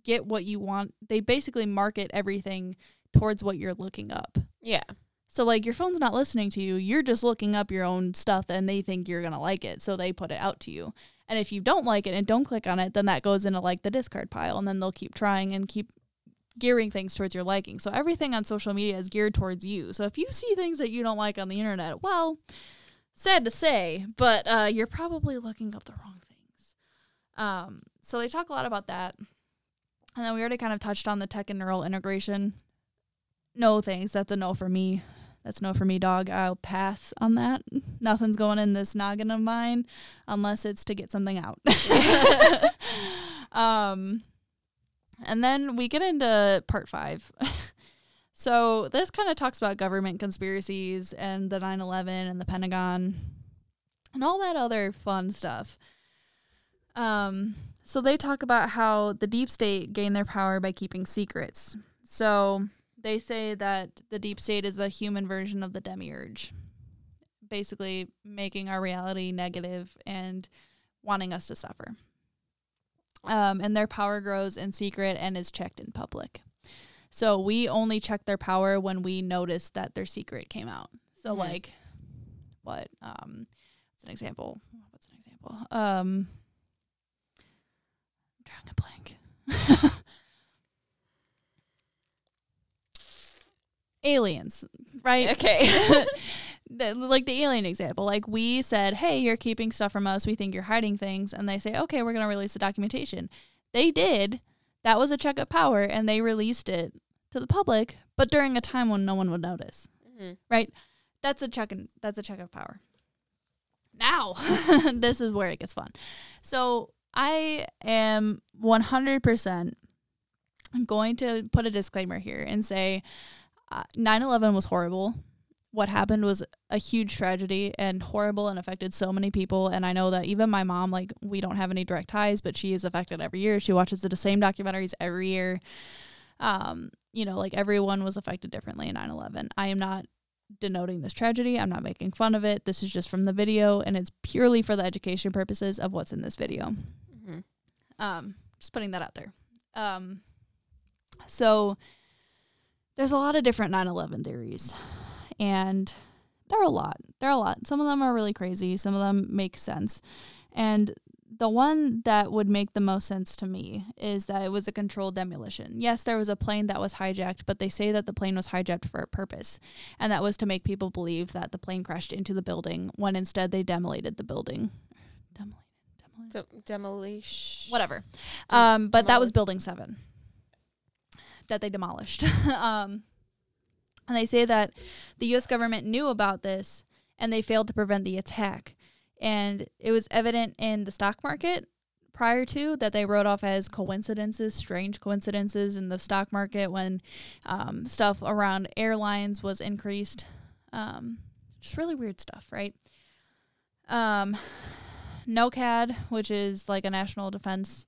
get what you want. They basically market everything towards what you're looking up. Yeah. So like your phone's not listening to you, you're just looking up your own stuff and they think you're going to like it, so they put it out to you. And if you don't like it and don't click on it, then that goes into like the discard pile and then they'll keep trying and keep gearing things towards your liking. So everything on social media is geared towards you. So if you see things that you don't like on the internet, well, sad to say, but uh, you're probably looking up the wrong things. Um, so they talk a lot about that. And then we already kind of touched on the tech and neural integration. No thanks. That's a no for me. That's no for me, dog. I'll pass on that. Nothing's going in this noggin of mine unless it's to get something out. um, and then we get into part five. so this kind of talks about government conspiracies and the 9 11 and the Pentagon and all that other fun stuff. Um, so they talk about how the deep state gained their power by keeping secrets. So they say that the deep state is a human version of the demiurge, basically making our reality negative and wanting us to suffer. Um, and their power grows in secret and is checked in public. So we only check their power when we notice that their secret came out. So Mhm. like, what? Um, what's an example? What's an example? Um, drawing a blank. Aliens, right? Okay. the, like the alien example. Like we said, hey, you're keeping stuff from us. We think you're hiding things. And they say, okay, we're going to release the documentation. They did. That was a check of power, and they released it to the public, but during a time when no one would notice. hmm Right? That's a check. In, that's a check of power. Now, this is where it gets fun. So I am 100% going to put a disclaimer here and say uh, 9/11 was horrible. What happened was a huge tragedy and horrible and affected so many people. And I know that even my mom, like, we don't have any direct ties, but she is affected every year. She watches the same documentaries every year. Um, you know, like everyone was affected differently in 9 11. I am not denoting this tragedy. I'm not making fun of it. This is just from the video, and it's purely for the education purposes of what's in this video. hmm Um, just putting that out there. Um, so there's a lot of different 9/11 theories, and there are a lot. There are a lot. Some of them are really crazy. Some of them make sense, and the one that would make the most sense to me is that it was a controlled demolition. Yes, there was a plane that was hijacked, but they say that the plane was hijacked for a purpose, and that was to make people believe that the plane crashed into the building when instead they demolated the building. Demolated, demolated. De- demolition. Whatever. Um, but that was building seven that they demolished. um, and they say that the U.S. government knew about this and they failed to prevent the attack. And it was evident in the stock market prior to that they wrote off as coincidences, strange coincidences in the stock market when um, stuff around airlines was increased. Um, just really weird stuff, right? Um, NORAD, which is like a national defense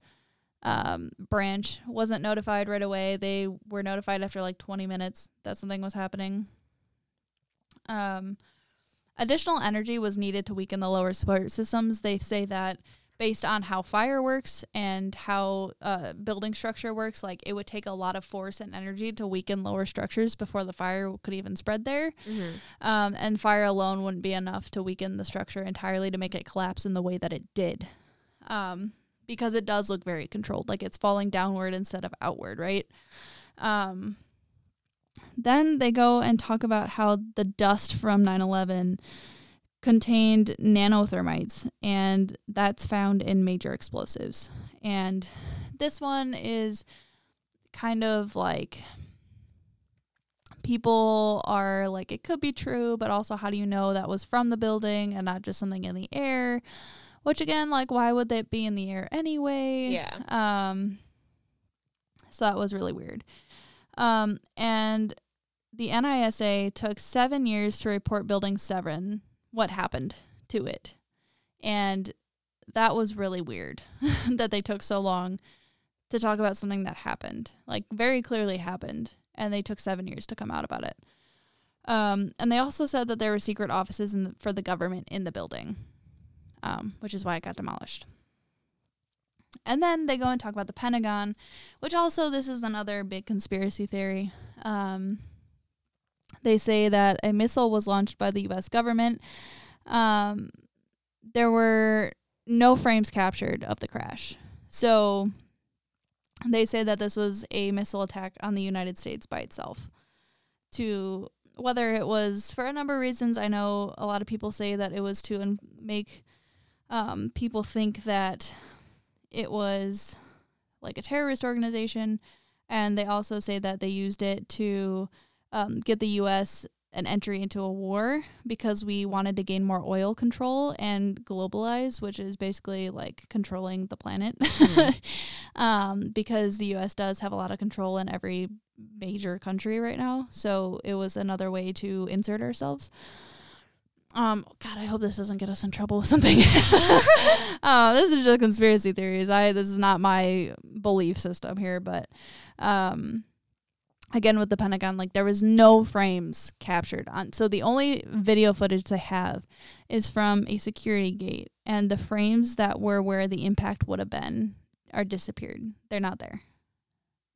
um, branch, wasn't notified right away. They were notified after like 20 minutes that something was happening. Um, additional energy was needed to weaken the lower support systems. They say that based on how fire works and how uh, building structure works, like it would take a lot of force and energy to weaken lower structures before the fire could even spread there. Mhm. Um, and fire alone wouldn't be enough to weaken the structure entirely to make it collapse in the way that it did. Um, because it does look very controlled, like it's falling downward instead of outward, right? Um, then they go and talk about how the dust from 9 11 contained nanothermites, and that's found in major explosives. And this one is kind of like people are like it could be true but also how do you know that was from the building and not just something in the air which again like why would that be in the air anyway Yeah. um so that was really weird um and the NIST took 7 years to report building 7 what happened to it and that was really weird that they took so long to talk about something that happened like very clearly happened and they took seven years to come out about it. Um, and they also said that there were secret offices in the, for the government in the building, um, which is why it got demolished. And then they go and talk about the Pentagon, which also this is another big conspiracy theory. Um, they say that a missile was launched by the U.S. government. Um, there were no frames captured of the crash, so they say that this was a missile attack on the United States by itself. To whether it was for a number of reasons, I know a lot of people say that it was to make um, people think that it was like a terrorist organization, and they also say that they used it to um, get the U.S. an entry into a war because we wanted to gain more oil control and globalize, which is basically like controlling the planet. Mhm. um, because the U.S. does have a lot of control in every major country right now. So it was another way to insert ourselves. Um, God, I hope this doesn't get us in trouble with something. uh, this is just conspiracy theories. I this is not my belief system here, but um, again with the Pentagon, like there was no frames captured on. So the only video footage they have is from a security gate, and the frames that were where the impact would have been are disappeared. They're not there.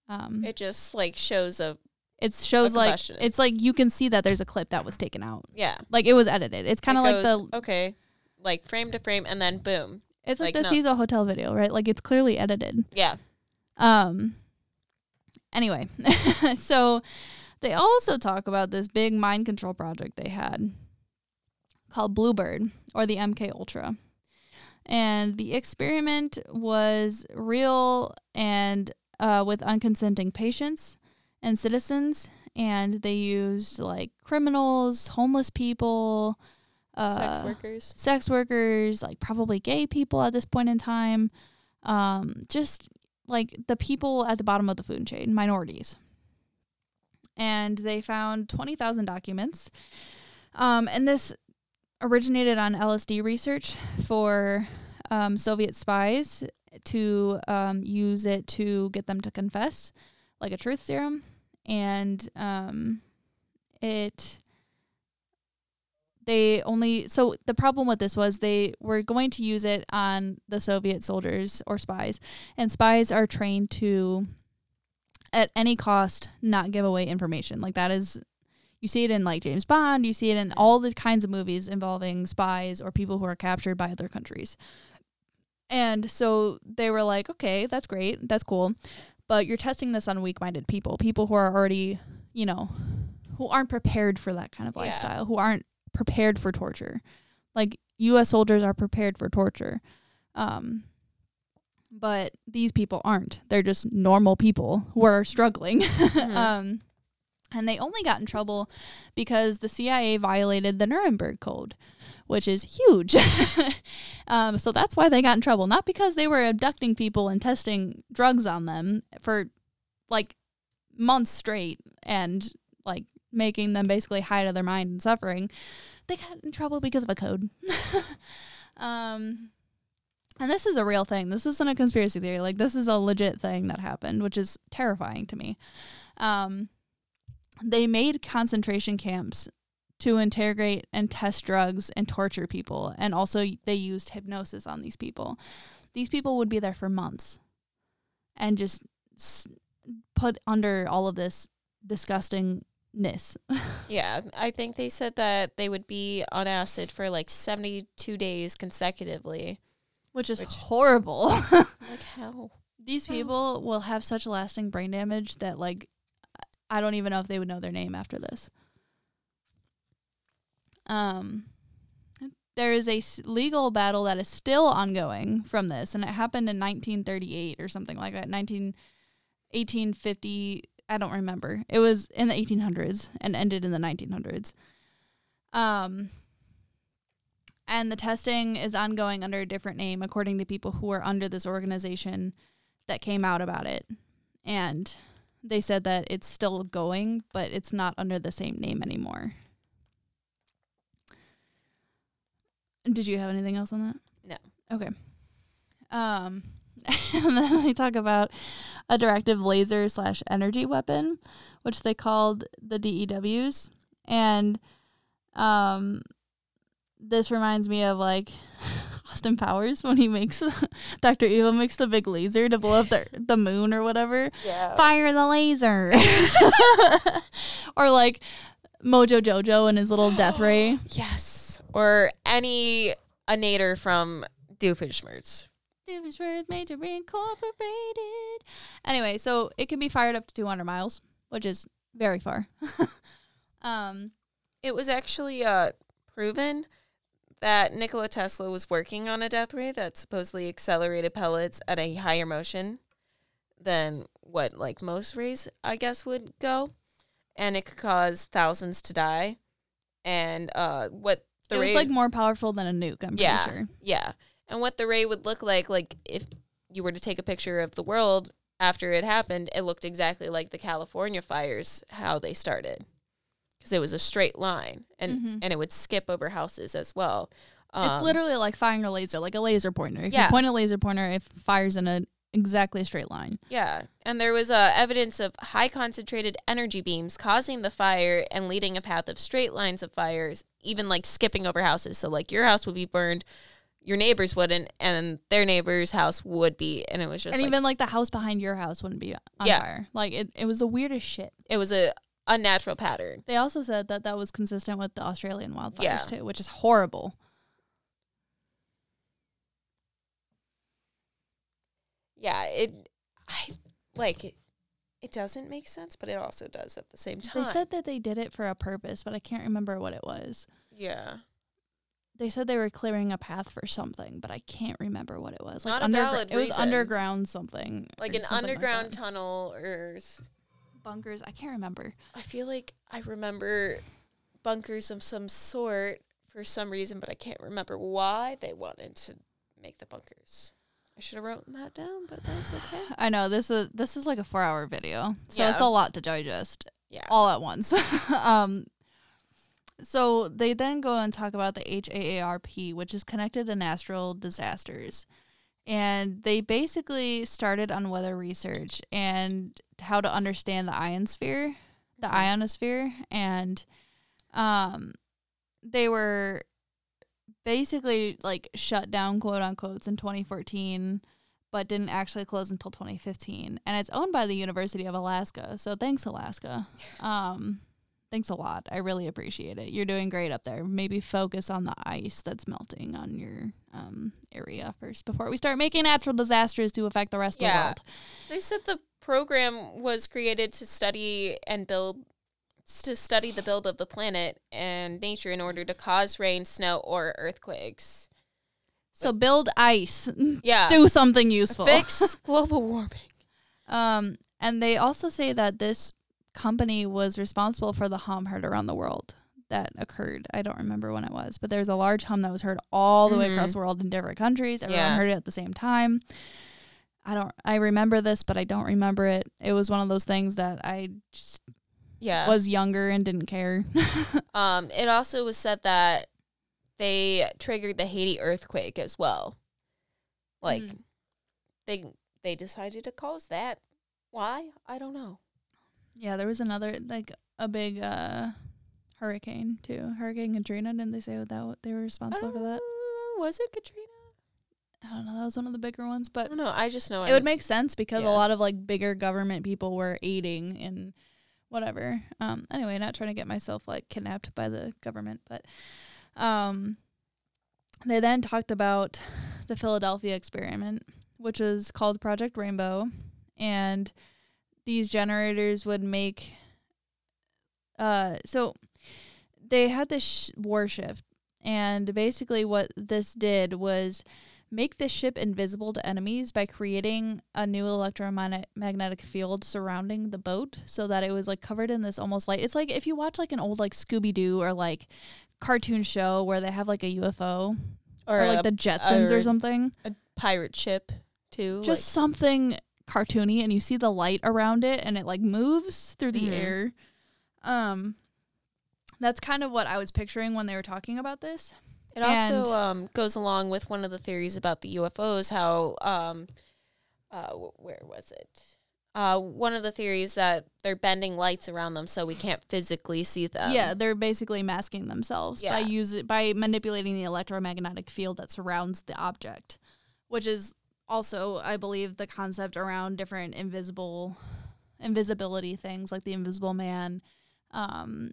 Um, It just like shows a it shows like it's like you can see that there's a clip that was taken out. yeah. Like it was edited. It's kind of It like goes, the okay, like frame to frame, and then boom. it's like, like, the no. Cecil hotel video, right? Like it's clearly edited. Yeah. Um. Anyway, so they also talk about this big mind control project they had called Bluebird or the MK Ultra. And the experiment was real and uh, with unconsenting patients and citizens. And they used like criminals, homeless people, uh, Sex workers. sex workers, like probably gay people at this point in time, um, just like the people at the bottom of the food chain, minorities. And they found 20,000 documents. Um, and this originated on LSD research for um, Soviet spies to um, use it to get them to confess, like a truth serum. And um, it they only so the problem with this was they were going to use it on the Soviet soldiers or spies, and spies are trained to at any cost not give away information. Like that is you see it in like James Bond, you see it in all the kinds of movies involving spies or people who are captured by other countries. And so they were like, okay, that's great. That's cool. But you're testing this on weak minded people, people who are already, you know, who aren't prepared for that kind of Yeah. lifestyle, who aren't prepared for torture. Like US soldiers are prepared for torture. Um but these people aren't. They're just normal people who are struggling. Mhm. um and they only got in trouble because the CIA violated the Nuremberg Code, which is huge. um, so that's why they got in trouble, not because they were abducting people and testing drugs on them for like months straight and like making them basically high to their mind and suffering. They got in trouble because of a code. um, and this is a real thing. This isn't a conspiracy theory. Like this is a legit thing that happened, which is terrifying to me. Um, they made concentration camps to interrogate and test drugs and torture people, and also they used hypnosis on these people. These people would be there for months, and just s- put under all of this disgustingness. Yeah, I think they said that they would be on acid for like 72 days consecutively. which is Which- horrible. Like how? These people will have such lasting brain damage that like I don't even know if they would know their name after this. Um there is a legal battle that is still ongoing from this and it happened in 1938 or something like that 19 1850 I don't remember. It was in the 1800s and ended in the 1900s. Um and the testing is ongoing under a different name according to people who are under this organization that came out about it and they said that it's still going but it's not under the same name anymore did you have anything else on that No. okay um and then they talk about a directive laser slash energy weapon which they called the dews and um this reminds me of like Austin Powers when he makes Dr. Evil makes the big laser to blow up the the moon or whatever. Yeah. Fire the laser. or like Mojo Jojo and his little death ray. Yes. Or any a nader from Doofenshmirtz. Doofenshmirtz Major Incorporated. Anyway, so it can be fired up to 200 miles, which is very far. um, It was actually uh, proven that Nikola Tesla was working on a death ray that supposedly accelerated pellets at a higher motion than what like most rays I guess would go, and it could cause thousands to die. And uh, what the it was like more powerful than a nuke, I'm Yeah. pretty sure. Yeah. And what the ray would look like, like if you were to take a picture of the world after it happened, it looked exactly like the California fires, how they started. Because it was a straight line and, Mhm. and it would skip over houses as well. it's Um, literally like firing a laser, like a laser pointer. If Yeah. you point a laser pointer, it fires in a exactly a straight line. Yeah. And there was uh, evidence of high concentrated energy beams causing the fire and leading a path of straight lines of fires, even like skipping over houses. So, like, your house would be burned, your neighbors wouldn't, and their neighbor's house would be. And it was just and like, even like the house behind your house wouldn't be on Yeah. fire. Like it, it was the weirdest shit. it was a unnatural pattern. They also said that that was consistent with the Australian wildfires Yeah. too, which is horrible. Yeah, it I like it, it doesn't make sense, but it also does at the same time. They said that they did it for a purpose, but I can't remember what it was. yeah. They said they were clearing a path for something, but I can't remember what it was. Not a valid It was reason. underground something, Like or an something underground that. tunnel or s- bunkers. I can't remember. I feel like I remember bunkers of some sort for some reason, but I can't remember why they wanted to make the bunkers. Should have written that down, but that's okay. I know this is this is like a four hour video, so it's a lot to digest. Yeah. all at once. um, so they then go and talk about the HAARP, which is connected to natural disasters. And they basically started on weather research and how to understand the ionosphere, the Mhm. ionosphere, and um, they were basically like shut down, quote unquote, in 2014 but didn't actually close until 2015. And it's owned by the University of Alaska. So thanks, Alaska. Um, thanks a lot. I really appreciate it. You're doing great up there. Maybe focus on the ice that's melting on your um, area first before we start making natural disasters to affect the rest of the Yeah. world. They said the program was created to study and build to study the build of the planet and nature in order to cause rain, snow, or earthquakes. So build ice. Yeah. Do something useful. Fix global warming. Um, and they also say that this company was responsible for the hum heard around the world that occurred. I don't remember when it was, but there was a large hum that was heard all the way Mhm. across the world in different countries. Everyone Yeah. heard it at the same time. I don't. I remember this, but I don't remember it. It was one of those things that I just Yeah. was younger and didn't care. Um, it also was said that they triggered the Haiti earthquake as well. Like Mm. they they decided to cause that. Why? I don't know. yeah, there was another like a big uh hurricane too. Hurricane Katrina. Didn't they say that they were responsible for that? Uh, was it Katrina? I don't know. That was one of the bigger ones, but don't. I just know it would make sense because Yeah. a lot of like bigger government people were aiding in whatever. Um anyway, not trying to get myself like kidnapped by the government, but um they then talked about the Philadelphia experiment, which is called Project Rainbow, and these generators would make uh so they had this sh- warship and basically what this did was make this ship invisible to enemies by creating a new electromagnetic field surrounding the boat so that it was like covered in this almost like it's like if you watch like an old like Scooby Doo or like cartoon show where they have like a UFO or, or, like a the Jetsons or, or something A pirate ship too. just something cartoony and you see the light around it and it like moves through the Mhm. air um that's kind of what I was picturing when they were talking about this It also um, goes along with one of the theories about the UFOs. How um, uh, wh- where was it? Uh, one of the theories that they're bending lights around them so we can't physically see them. yeah, they're basically masking themselves by Yeah. use by manipulating the electromagnetic field that surrounds the object, which is also, I believe, the concept around different invisible invisibility things like the Invisible Man, um,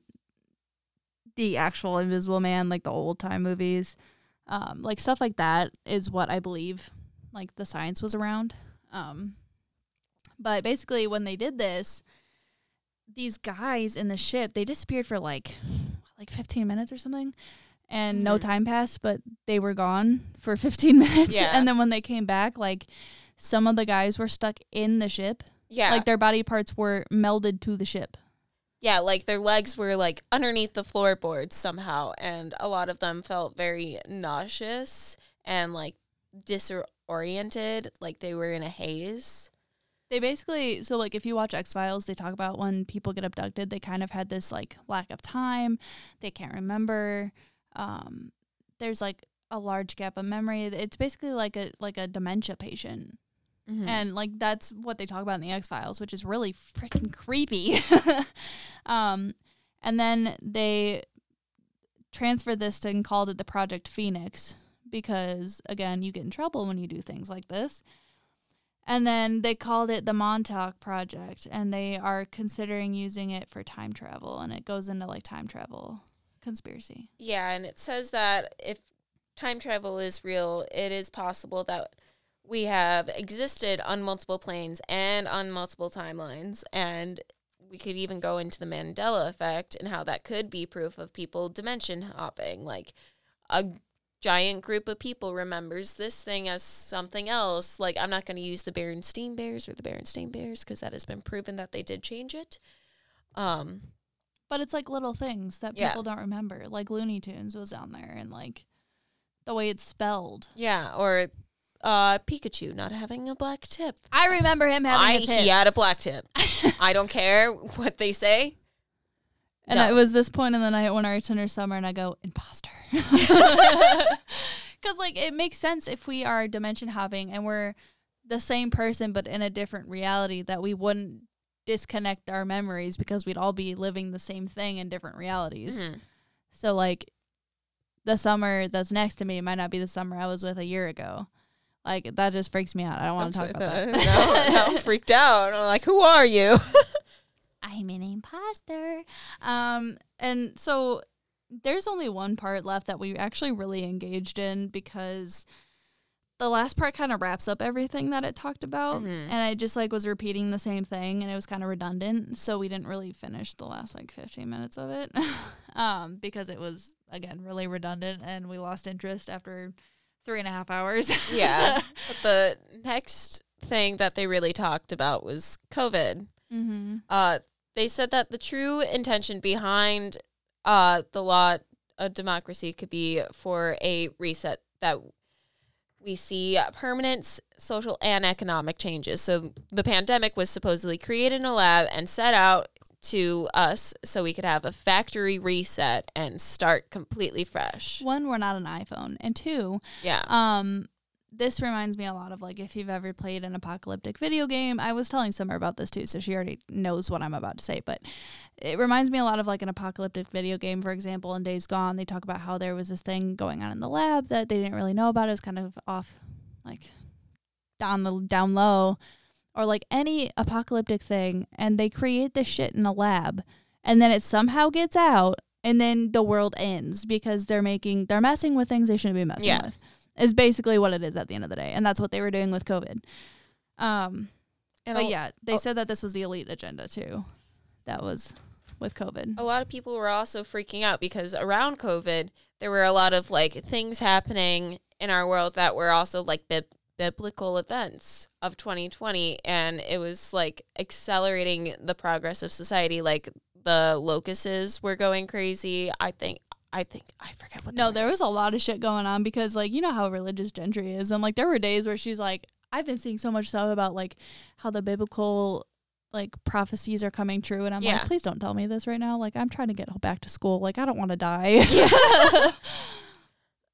the actual Invisible Man, like the old time movies, um, like stuff like that is what I believe, like the science was around. Um, but basically, when they did this, these guys in the ship they disappeared for like like 15 minutes or something and no Mhm. time passed but they were gone for 15 minutes Yeah. and then when they came back like some of the guys were stuck in the ship yeah, like their body parts were melded to the ship yeah. Like their legs were like underneath the floorboards somehow, and a lot of them felt very nauseous and like disoriented, like they were in a haze. they basically so like if you watch x-files they talk about when people get abducted they kind of had this like lack of time they can't remember um there's like a large gap of memory it's basically like a like a dementia patient Mhm. and like that's what they talk about in the X Files, which is really freaking creepy. um, and then they transferred this to and called it the Project Phoenix because again, you get in trouble when you do things like this. And then they called it the Montauk Project, and they are considering using it for time travel, and it goes into like time travel conspiracy. Yeah, and it says that if time travel is real, it is possible that we have existed on multiple planes and on multiple timelines. And we could even go into the Mandela effect and how that could be proof of people dimension hopping. Like a giant group of people remembers this thing as something else. Like, I'm not going to use the Berenstain Bears or the Berenstain Bears because that has been proven that they did change it. Um, But it's like little things that Yeah. people don't remember. Like Looney Tunes was on there, and like the way it's spelled. yeah, or uh, Pikachu not having a black tip. I remember him having I, a tip. He had a black tip. I don't care what they say. and No. it was this point in the night when it's under summer, and I go, imposter. Because, like, it makes sense if we are dimension hopping and we're the same person but in a different reality that we wouldn't disconnect our memories because we'd all be living the same thing in different realities. Mhm. So, like, the summer that's next to me might not be the summer I was with a year ago. Like that just freaks me out. I don't want to talk about that. now, now I'm freaked out. I'm like, who are you? I'm an imposter. Um, and so there's only one part left that we actually really engaged in because the last part kind of wraps up everything that it talked about Mhm. and I just like was repeating the same thing and it was kind of redundant so we didn't really finish the last like 15 minutes of it um because it was again really redundant and we lost interest after three and a half hours yeah. But the next thing that they really talked about was COVID. mm-hmm. Uh, they said that the true intention behind uh, the law of democracy could be for a reset that we see permanent social and economic changes. So the pandemic was supposedly created in a lab and set out to us so we could have a factory reset and start completely fresh. one we're not an iphone and two Yeah. Um, this reminds me a lot of like if you've ever played an apocalyptic video game. I was telling Summer about this too, so she already knows what I'm about to say. But it reminds me a lot of like an apocalyptic video game. For example, in Days Gone, they talk about how there was this thing going on in the lab that they didn't really know about. It was kind of off, like down the down low, or like any apocalyptic thing, and they create this shit in a lab, and then it somehow gets out. And then the world ends because they're making they're messing with things they shouldn't be messing Yeah. with is basically what it is at the end of the day, and that's what they were doing with COVID. Um, And but a- yeah, they oh. said that this was the elite agenda too. That was with COVID. a lot of people were also freaking out because around COVID, there were a lot of like things happening in our world that were also like bib- biblical events of 2020. And it was like accelerating the progress of society. Like the locuses were going crazy. I think, I think, I forget what. No, there is. was a lot of shit going on because like you know how religious Gentry is, and like there were days where she's like, I've been seeing so much stuff about like how the biblical like prophecies are coming true, and I'm Yeah. like, please don't tell me this right now. Like I'm trying to get back to school. Like I don't want to die.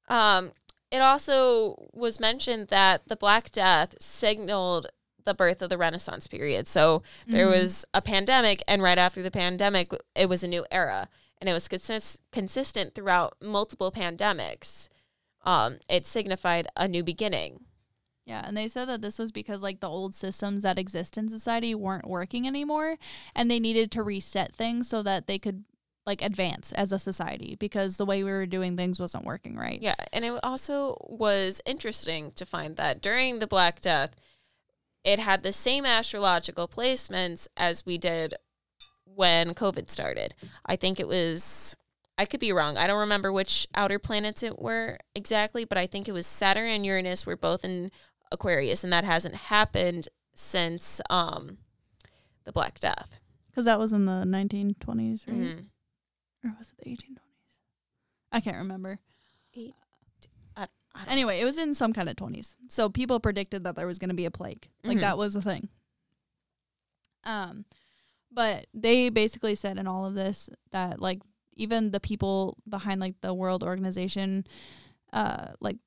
Um, it also was mentioned that the Black Death signaled the birth of the Renaissance period. So there Mhm. was a pandemic, and right after the pandemic, it was a new era, and it was consist- consistent throughout multiple pandemics. Um, it signified a new beginning. Yeah, and they said that this was because like the old systems that exist in society weren't working anymore and they needed to reset things so that they could like advance as a society because the way we were doing things wasn't working right. Yeah, and it also was interesting to find that during the Black Death, it had the same astrological placements as we did when COVID started. I think it was, I could be wrong. I don't remember which outer planets it were exactly, but I think it was Saturn and Uranus were both in Aquarius, and that hasn't happened since um, the Black Death. Cuz that was in the 1920s, right? Mhm. Or was it the 1820s? I can't remember. I, I Anyway, it was in some kind of 20s. So people predicted that there was going to be a plague. Like Mhm. that was a thing. Um but they basically said in all of this that like even the people behind like the World Organization uh like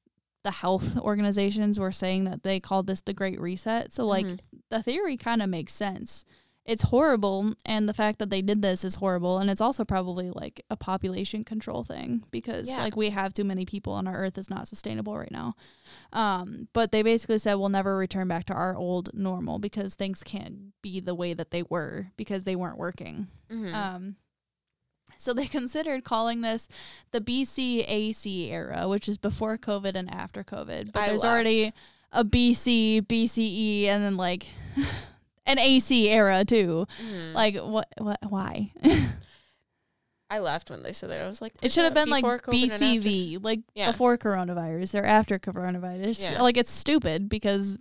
the health organizations were saying that they called this the great reset. So like Mhm. the theory kind of makes sense. It's horrible and the fact that they did this is horrible and it's also probably like a population control thing because Yeah. like we have too many people and our earth is not sustainable right now. Um but they basically said we'll never return back to our old normal because things can't be the way that they were because they weren't working. Mhm. Um, so they considered calling this the BCAC era, which is before COVID and after COVID. But I there's laughed. already a BC, BCE, and then like an AC era too. Mhm. Like what? What? Why? I laughed when they said that. I was like, it should have been like COVID. BCV, like Yeah. before coronavirus or after coronavirus. Yeah. Like it's stupid because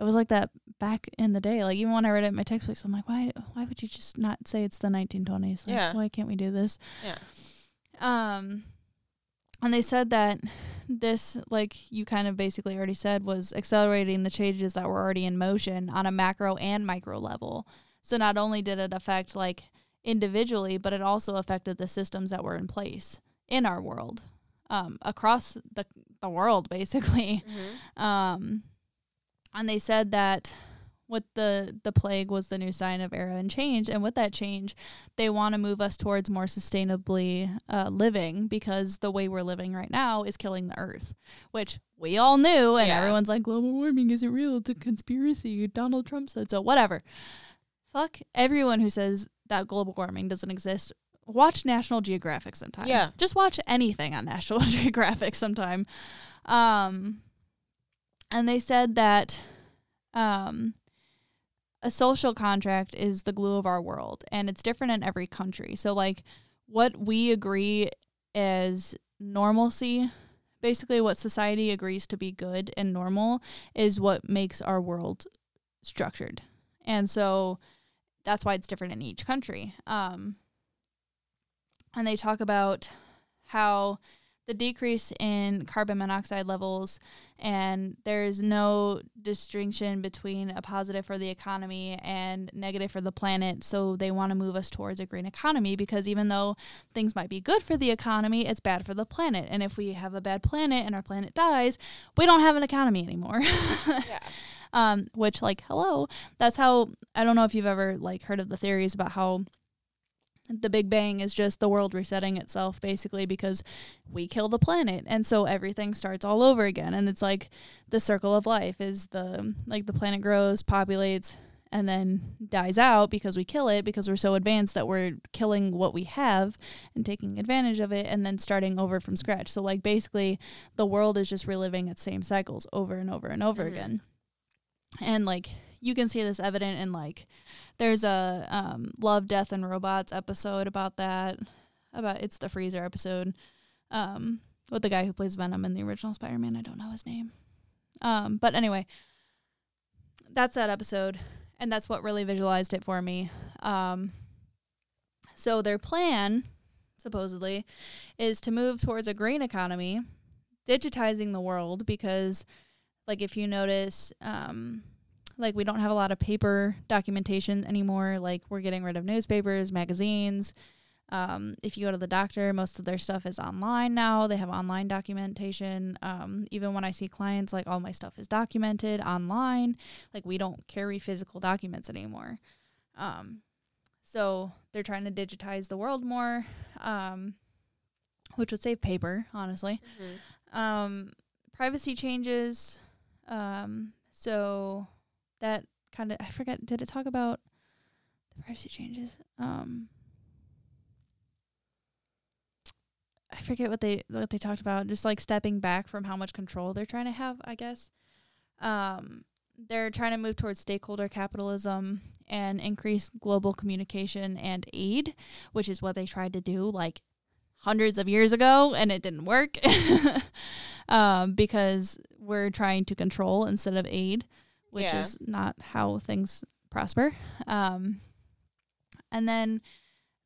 it was like that back in the day. Like even when I read it in my textbooks, I'm like, why? Why would you just not say it's the 1920s? Like, Yeah. Why can't we do this? Yeah. Um, and they said that this, like you kind of basically already said, was accelerating the changes that were already in motion on a macro and micro level. So not only did it affect like individually, but it also affected the systems that were in place in our world, um, across the the world, basically. Mhm. Um, and they said that with the the plague was the new sign of era and change. And with that change they want to move us towards more sustainably uh, living because the way we're living right now is killing the earth which we all knew. And Yeah. everyone's like global warming isn't real. It's a conspiracy. Donald trump said so. Whatever. Fuck everyone who says that global warming doesn't exist. Watch national geographic sometime. Yeah. just watch anything on national geographic sometime. Um and they said that um a social contract is the glue of our world and it's different in every country. So like what we agree as normalcy basically what society agrees to be good and normal is what makes our world structured. And so that's why it's different in each country. Um and they talk about how the decrease in carbon monoxide levels and there's no distinction between a positive for the economy and negative for the planet. So they want to move us towards a green economy because even though things might be good for the economy it's bad for the planet. And if we have a bad planet and our planet dies we don't have an economy anymore. Yeah. um which like hello that's how i don't know if you've ever like heard of the theories about how the big bang is just the world resetting itself basically because we kill the planet and so everything starts all over again and it's like the circle of life is the like the planet grows populates and then dies out because we kill it because we're so advanced that we're killing what we have and taking advantage of it and then starting over from scratch so like basically the world is just reliving its same cycles over and over and over Mhm. again and like you can see this evident in like there's a um, love death and robots episode about that about it's the freezer episode um, with the guy who plays venom in the original spider-man. I don't know his name. Um, but anyway that's that episode and that's what really visualized it for me. Um, so their plan supposedly is to move towards a green economy digitizing the world because like if you notice um, like we don't have a lot of paper documentation anymore. Like we're getting rid of newspapers magazines. Um, if you go to the doctor most of their stuff is online now. They have online documentation. Um, even when i see clients like all my stuff is documented online. Like we don't carry physical documents anymore. Um, so they're trying to digitize the world more um, which would save paper honestly. Mhm. um, privacy changes. Um, so that kind of I forget. Did it talk about the privacy changes? Um, I forget what they what they talked about. Just like stepping back from how much control they're trying to have. I guess. Um, they're trying to move towards stakeholder capitalism and increase global communication and aid, which is what they tried to do like hundreds of years ago and it didn't work um, because we're trying to control instead of aid, which Yeah. is not how things prosper. Um, and then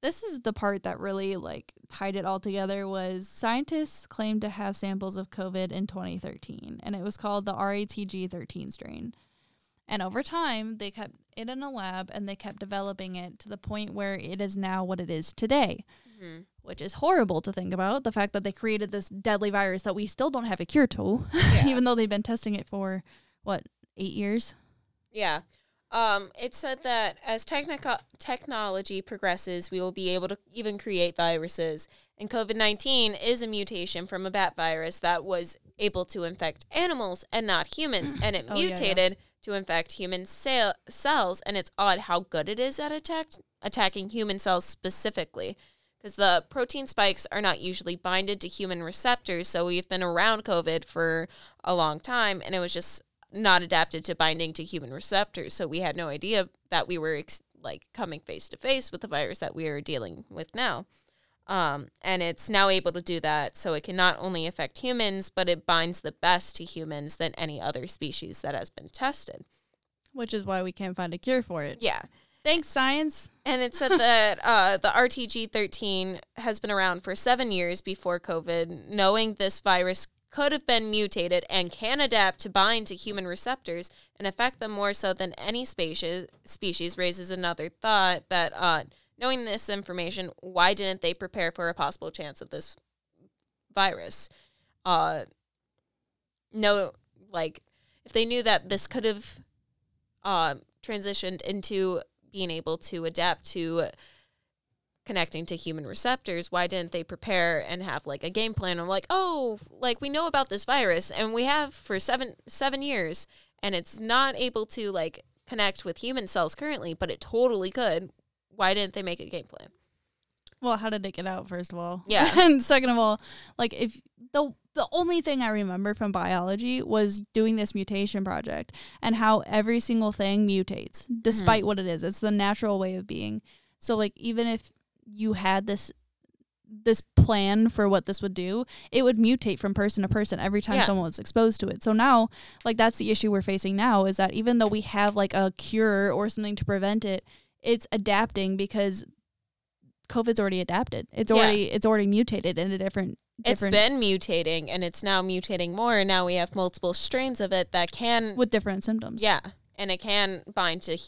this is the part that really like tied it all together was scientists claimed to have samples of COVID in 2013 and it was called the RATG13 strain. And over time, they kept it in a lab and they kept developing it to the point where it is now what it is today Mhm. which is horrible to think about. The fact that they created this deadly virus that we still don't have a cure to, Yeah. even though they've been testing it for what eight years. Yeah. Um, it said that as technico- technology progresses, we will be able to even create viruses. And COVID 19 is a mutation from a bat virus that was able to infect animals and not humans. And it Oh, yeah, yeah. mutated to infect human cell- cells. And it's odd how good it is at attack- attacking human cells specifically. Because the protein spikes are not usually binded to human receptors. So we've been around COVID for a long time. And it was just not adapted to binding to human receptors. So we had no idea that we were ex- like coming face to face with the virus that we are dealing with now. Um, and it's now able to do that. So it can not only affect humans, but it binds the best to humans than any other species that has been tested. Which is why we can't find a cure for it. Yeah. Thanks, science. And it said that uh, the RTG13 has been around for seven years before COVID, knowing this virus could have been mutated and can adapt to bind to human receptors and affect them more so than any species, species raises another thought that uh, knowing this information, why didn't they prepare for a possible chance of this virus? Uh, no, like, if they knew that this could have uh, transitioned into being able to adapt to connecting to human receptors why didn't they prepare and have like a game plan i'm like oh like we know about this virus and we have for seven seven years and it's not able to like connect with human cells currently but it totally could why didn't they make a game plan Well, how did it get out? First of all, Yeah. and second of all, like if the the only thing I remember from biology was doing this mutation project and how every single thing mutates mm-hmm. despite what it is. It's the natural way of being. So like even if you had this this plan for what this would do, it would mutate from person to person every time Yeah. someone was exposed to it. So now, like that's the issue we're facing now is that even though we have like a cure or something to prevent it, it's adapting because COVID's already adapted. It's Yeah. already it's already mutated in a different It's been mutating and it's now mutating more and now we have multiple strains of it that can with different symptoms. yeah and it can bind to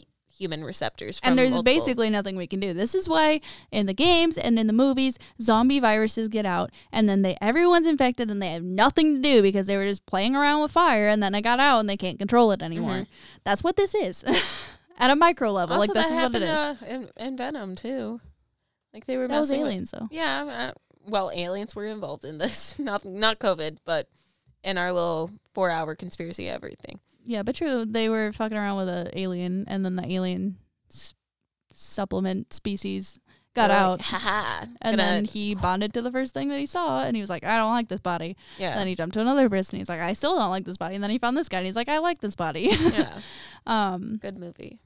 human receptors from And there's multiple- basically nothing we can do. This is why in the games and in the movies, zombie viruses get out, and then they everyone's infected, and they have nothing to do because they were just playing around with fire, and then it got out, and they can't control it anymore. That's what this is, at a micro level. also like this is what it is. uh, in, in venom too like they were that was messing with- aliens, though. yeah uh, well aliens were involved in this not not covid but in our little four hour conspiracy everything Yeah, but true. They were fucking around with an alien, and then the alien s- supplement species got They're out. like, haha and gonna- then he bonded to the first thing that he saw, and he was like, "I don't like this body." yeah Then he jumped to another person. He's like, "I still don't like this body." And then he found this guy, and he's like, "I like this body." yeah um, good movie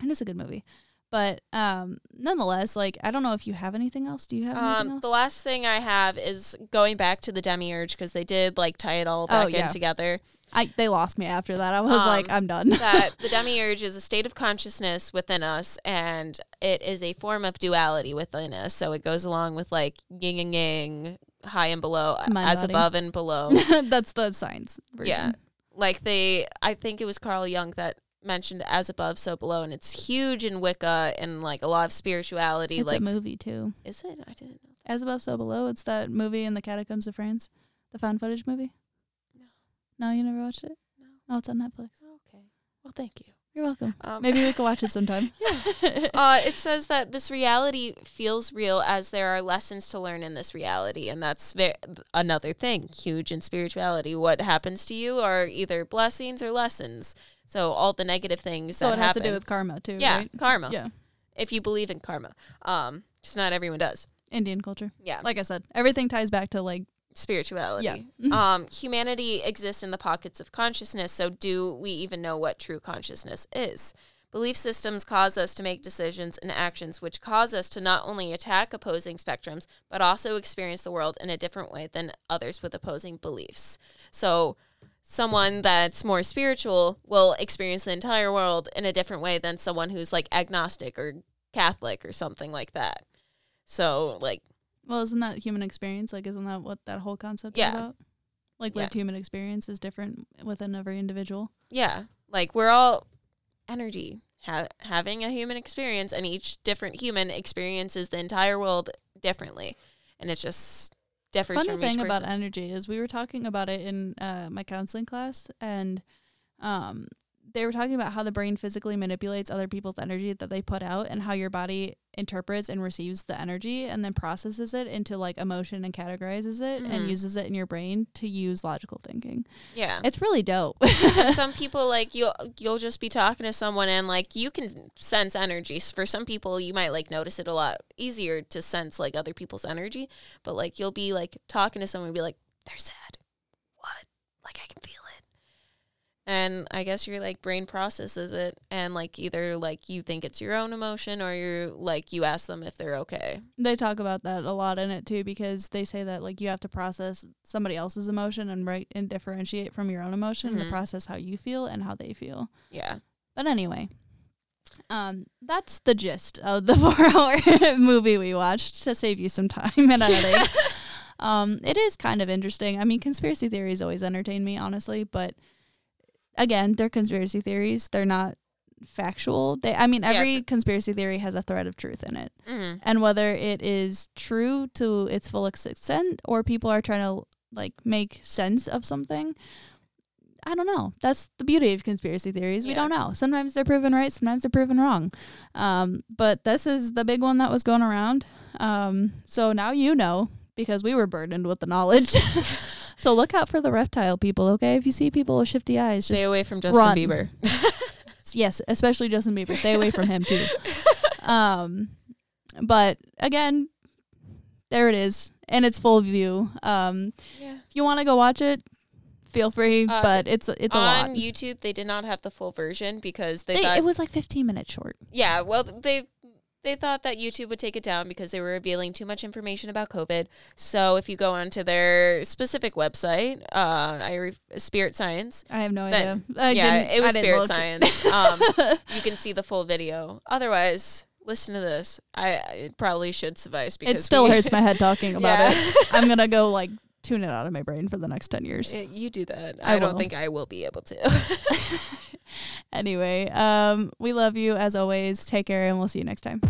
and it's a good movie, but um, nonetheless, like, I don't know if you have anything else. Do you have anything Um, else? the last thing I have is going back to the demiurge because they did like tie it all back Oh, yeah. in together. I they lost me after that. I was Um, like, I'm done. that the demiurge is a state of consciousness within us, and it is a form of duality within us. So it goes along with like yin and yang, high and below, Mind as body. above and below. That's the science version. yeah, like they, I think it was Carl Jung that mentioned as above, so below, and it's huge in Wicca and like a lot of spirituality. It's like, a movie too. is it? I didn't know. As above, so below. It's that movie in the catacombs of France, the found footage movie. No. No, you never watched it. No. Oh, it's on Netflix. Okay. Well, thank you. You're welcome. Um, Maybe we could watch it sometime. uh, it says that this reality feels real as there are lessons to learn in this reality, and that's ve- another thing huge in spirituality. What happens to you are either blessings or lessons. So all the negative things so that it has happen, to do with karma too, yeah, right? karma. Yeah. If you believe in karma, um, just not everyone does. Indian culture. Yeah, Like I said, everything ties back to like spirituality. Yeah. Um, humanity exists in the pockets of consciousness. So do we even know what true consciousness is? Belief systems cause us to make decisions and actions which cause us to not only attack opposing spectrums, but also experience the world in a different way than others with opposing beliefs. So, someone that's more spiritual will experience the entire world in a different way than someone who's like agnostic or Catholic or something like that. So, like, Well, isn't that human experience? Like, isn't that what that whole concept Yeah. is about? Like, Yeah. lived human experience is different within every individual. Yeah, like we're all energy ha- having a human experience, and each different human experiences the entire world differently, and it's just differs Funny thing about energy is we were talking about it in uh, my counseling class, and um, they were talking about how the brain physically manipulates other people's energy that they put out, and how your body interprets and receives the energy, and then processes it into like emotion and categorizes it, Mhm. and uses it in your brain to use logical thinking. yeah, It's really dope. some people like you'll you'll just be talking to someone and like you can sense energy. For some people, you might like notice it a lot easier to sense like other people's energy, but like you'll be like talking to someone and be like, "They're sad." What? Like I can feel it. And I guess your like brain processes it, and like either like you think it's your own emotion, or you're like you ask them if they're okay. They talk about that a lot in it too because they say that like you have to process somebody else's emotion and right and differentiate from your own emotion Mhm. to process how you feel and how they feel. Yeah. But anyway, um, that's the gist of the four-hour movie we watched to save you some time and editing. um, it is kind of interesting. I mean, conspiracy theories always entertain me, honestly, but again, they're conspiracy theories. They're not factual. They, I mean, every th- conspiracy theory has a thread of truth in it Mm-hmm. and whether it is true to its full extent or people are trying to like make sense of something I don't know. That's the beauty of conspiracy theories. We don't know. Sometimes they're proven right, sometimes they're proven wrong. Um, but this is the big one that was going around. Um, so now you know because we were burdened with the knowledge. so look out for the reptile people, okay? If you see people with shifty eyes, just Stay away from Justin run. Bieber. yes, especially Justin Bieber. Stay away from him too. Um, but again, there it is, and it's full view. Um, yeah. if you want to go watch it, feel free. Uh, but it's it's a lot. On lot. YouTube, they did not have the full version because they, They- thought it was like 15 minutes short. Yeah, well, they they thought that YouTube would take it down because they were revealing too much information about COVID. So if you go onto their specific website, uh, I re- Spirit Science, I have no That- idea. I yeah, it was Spirit look. Science. Um, you can see the full video. Otherwise, listen to this. I it probably should suffice because it still we- hurts my head talking about Yeah. it. I'm gonna go like tune it out of my brain for the next 10 years. Uh, You do that. I I, don't think I will be able to. anyway, um, we love you as always. Take care, and we'll see you next time.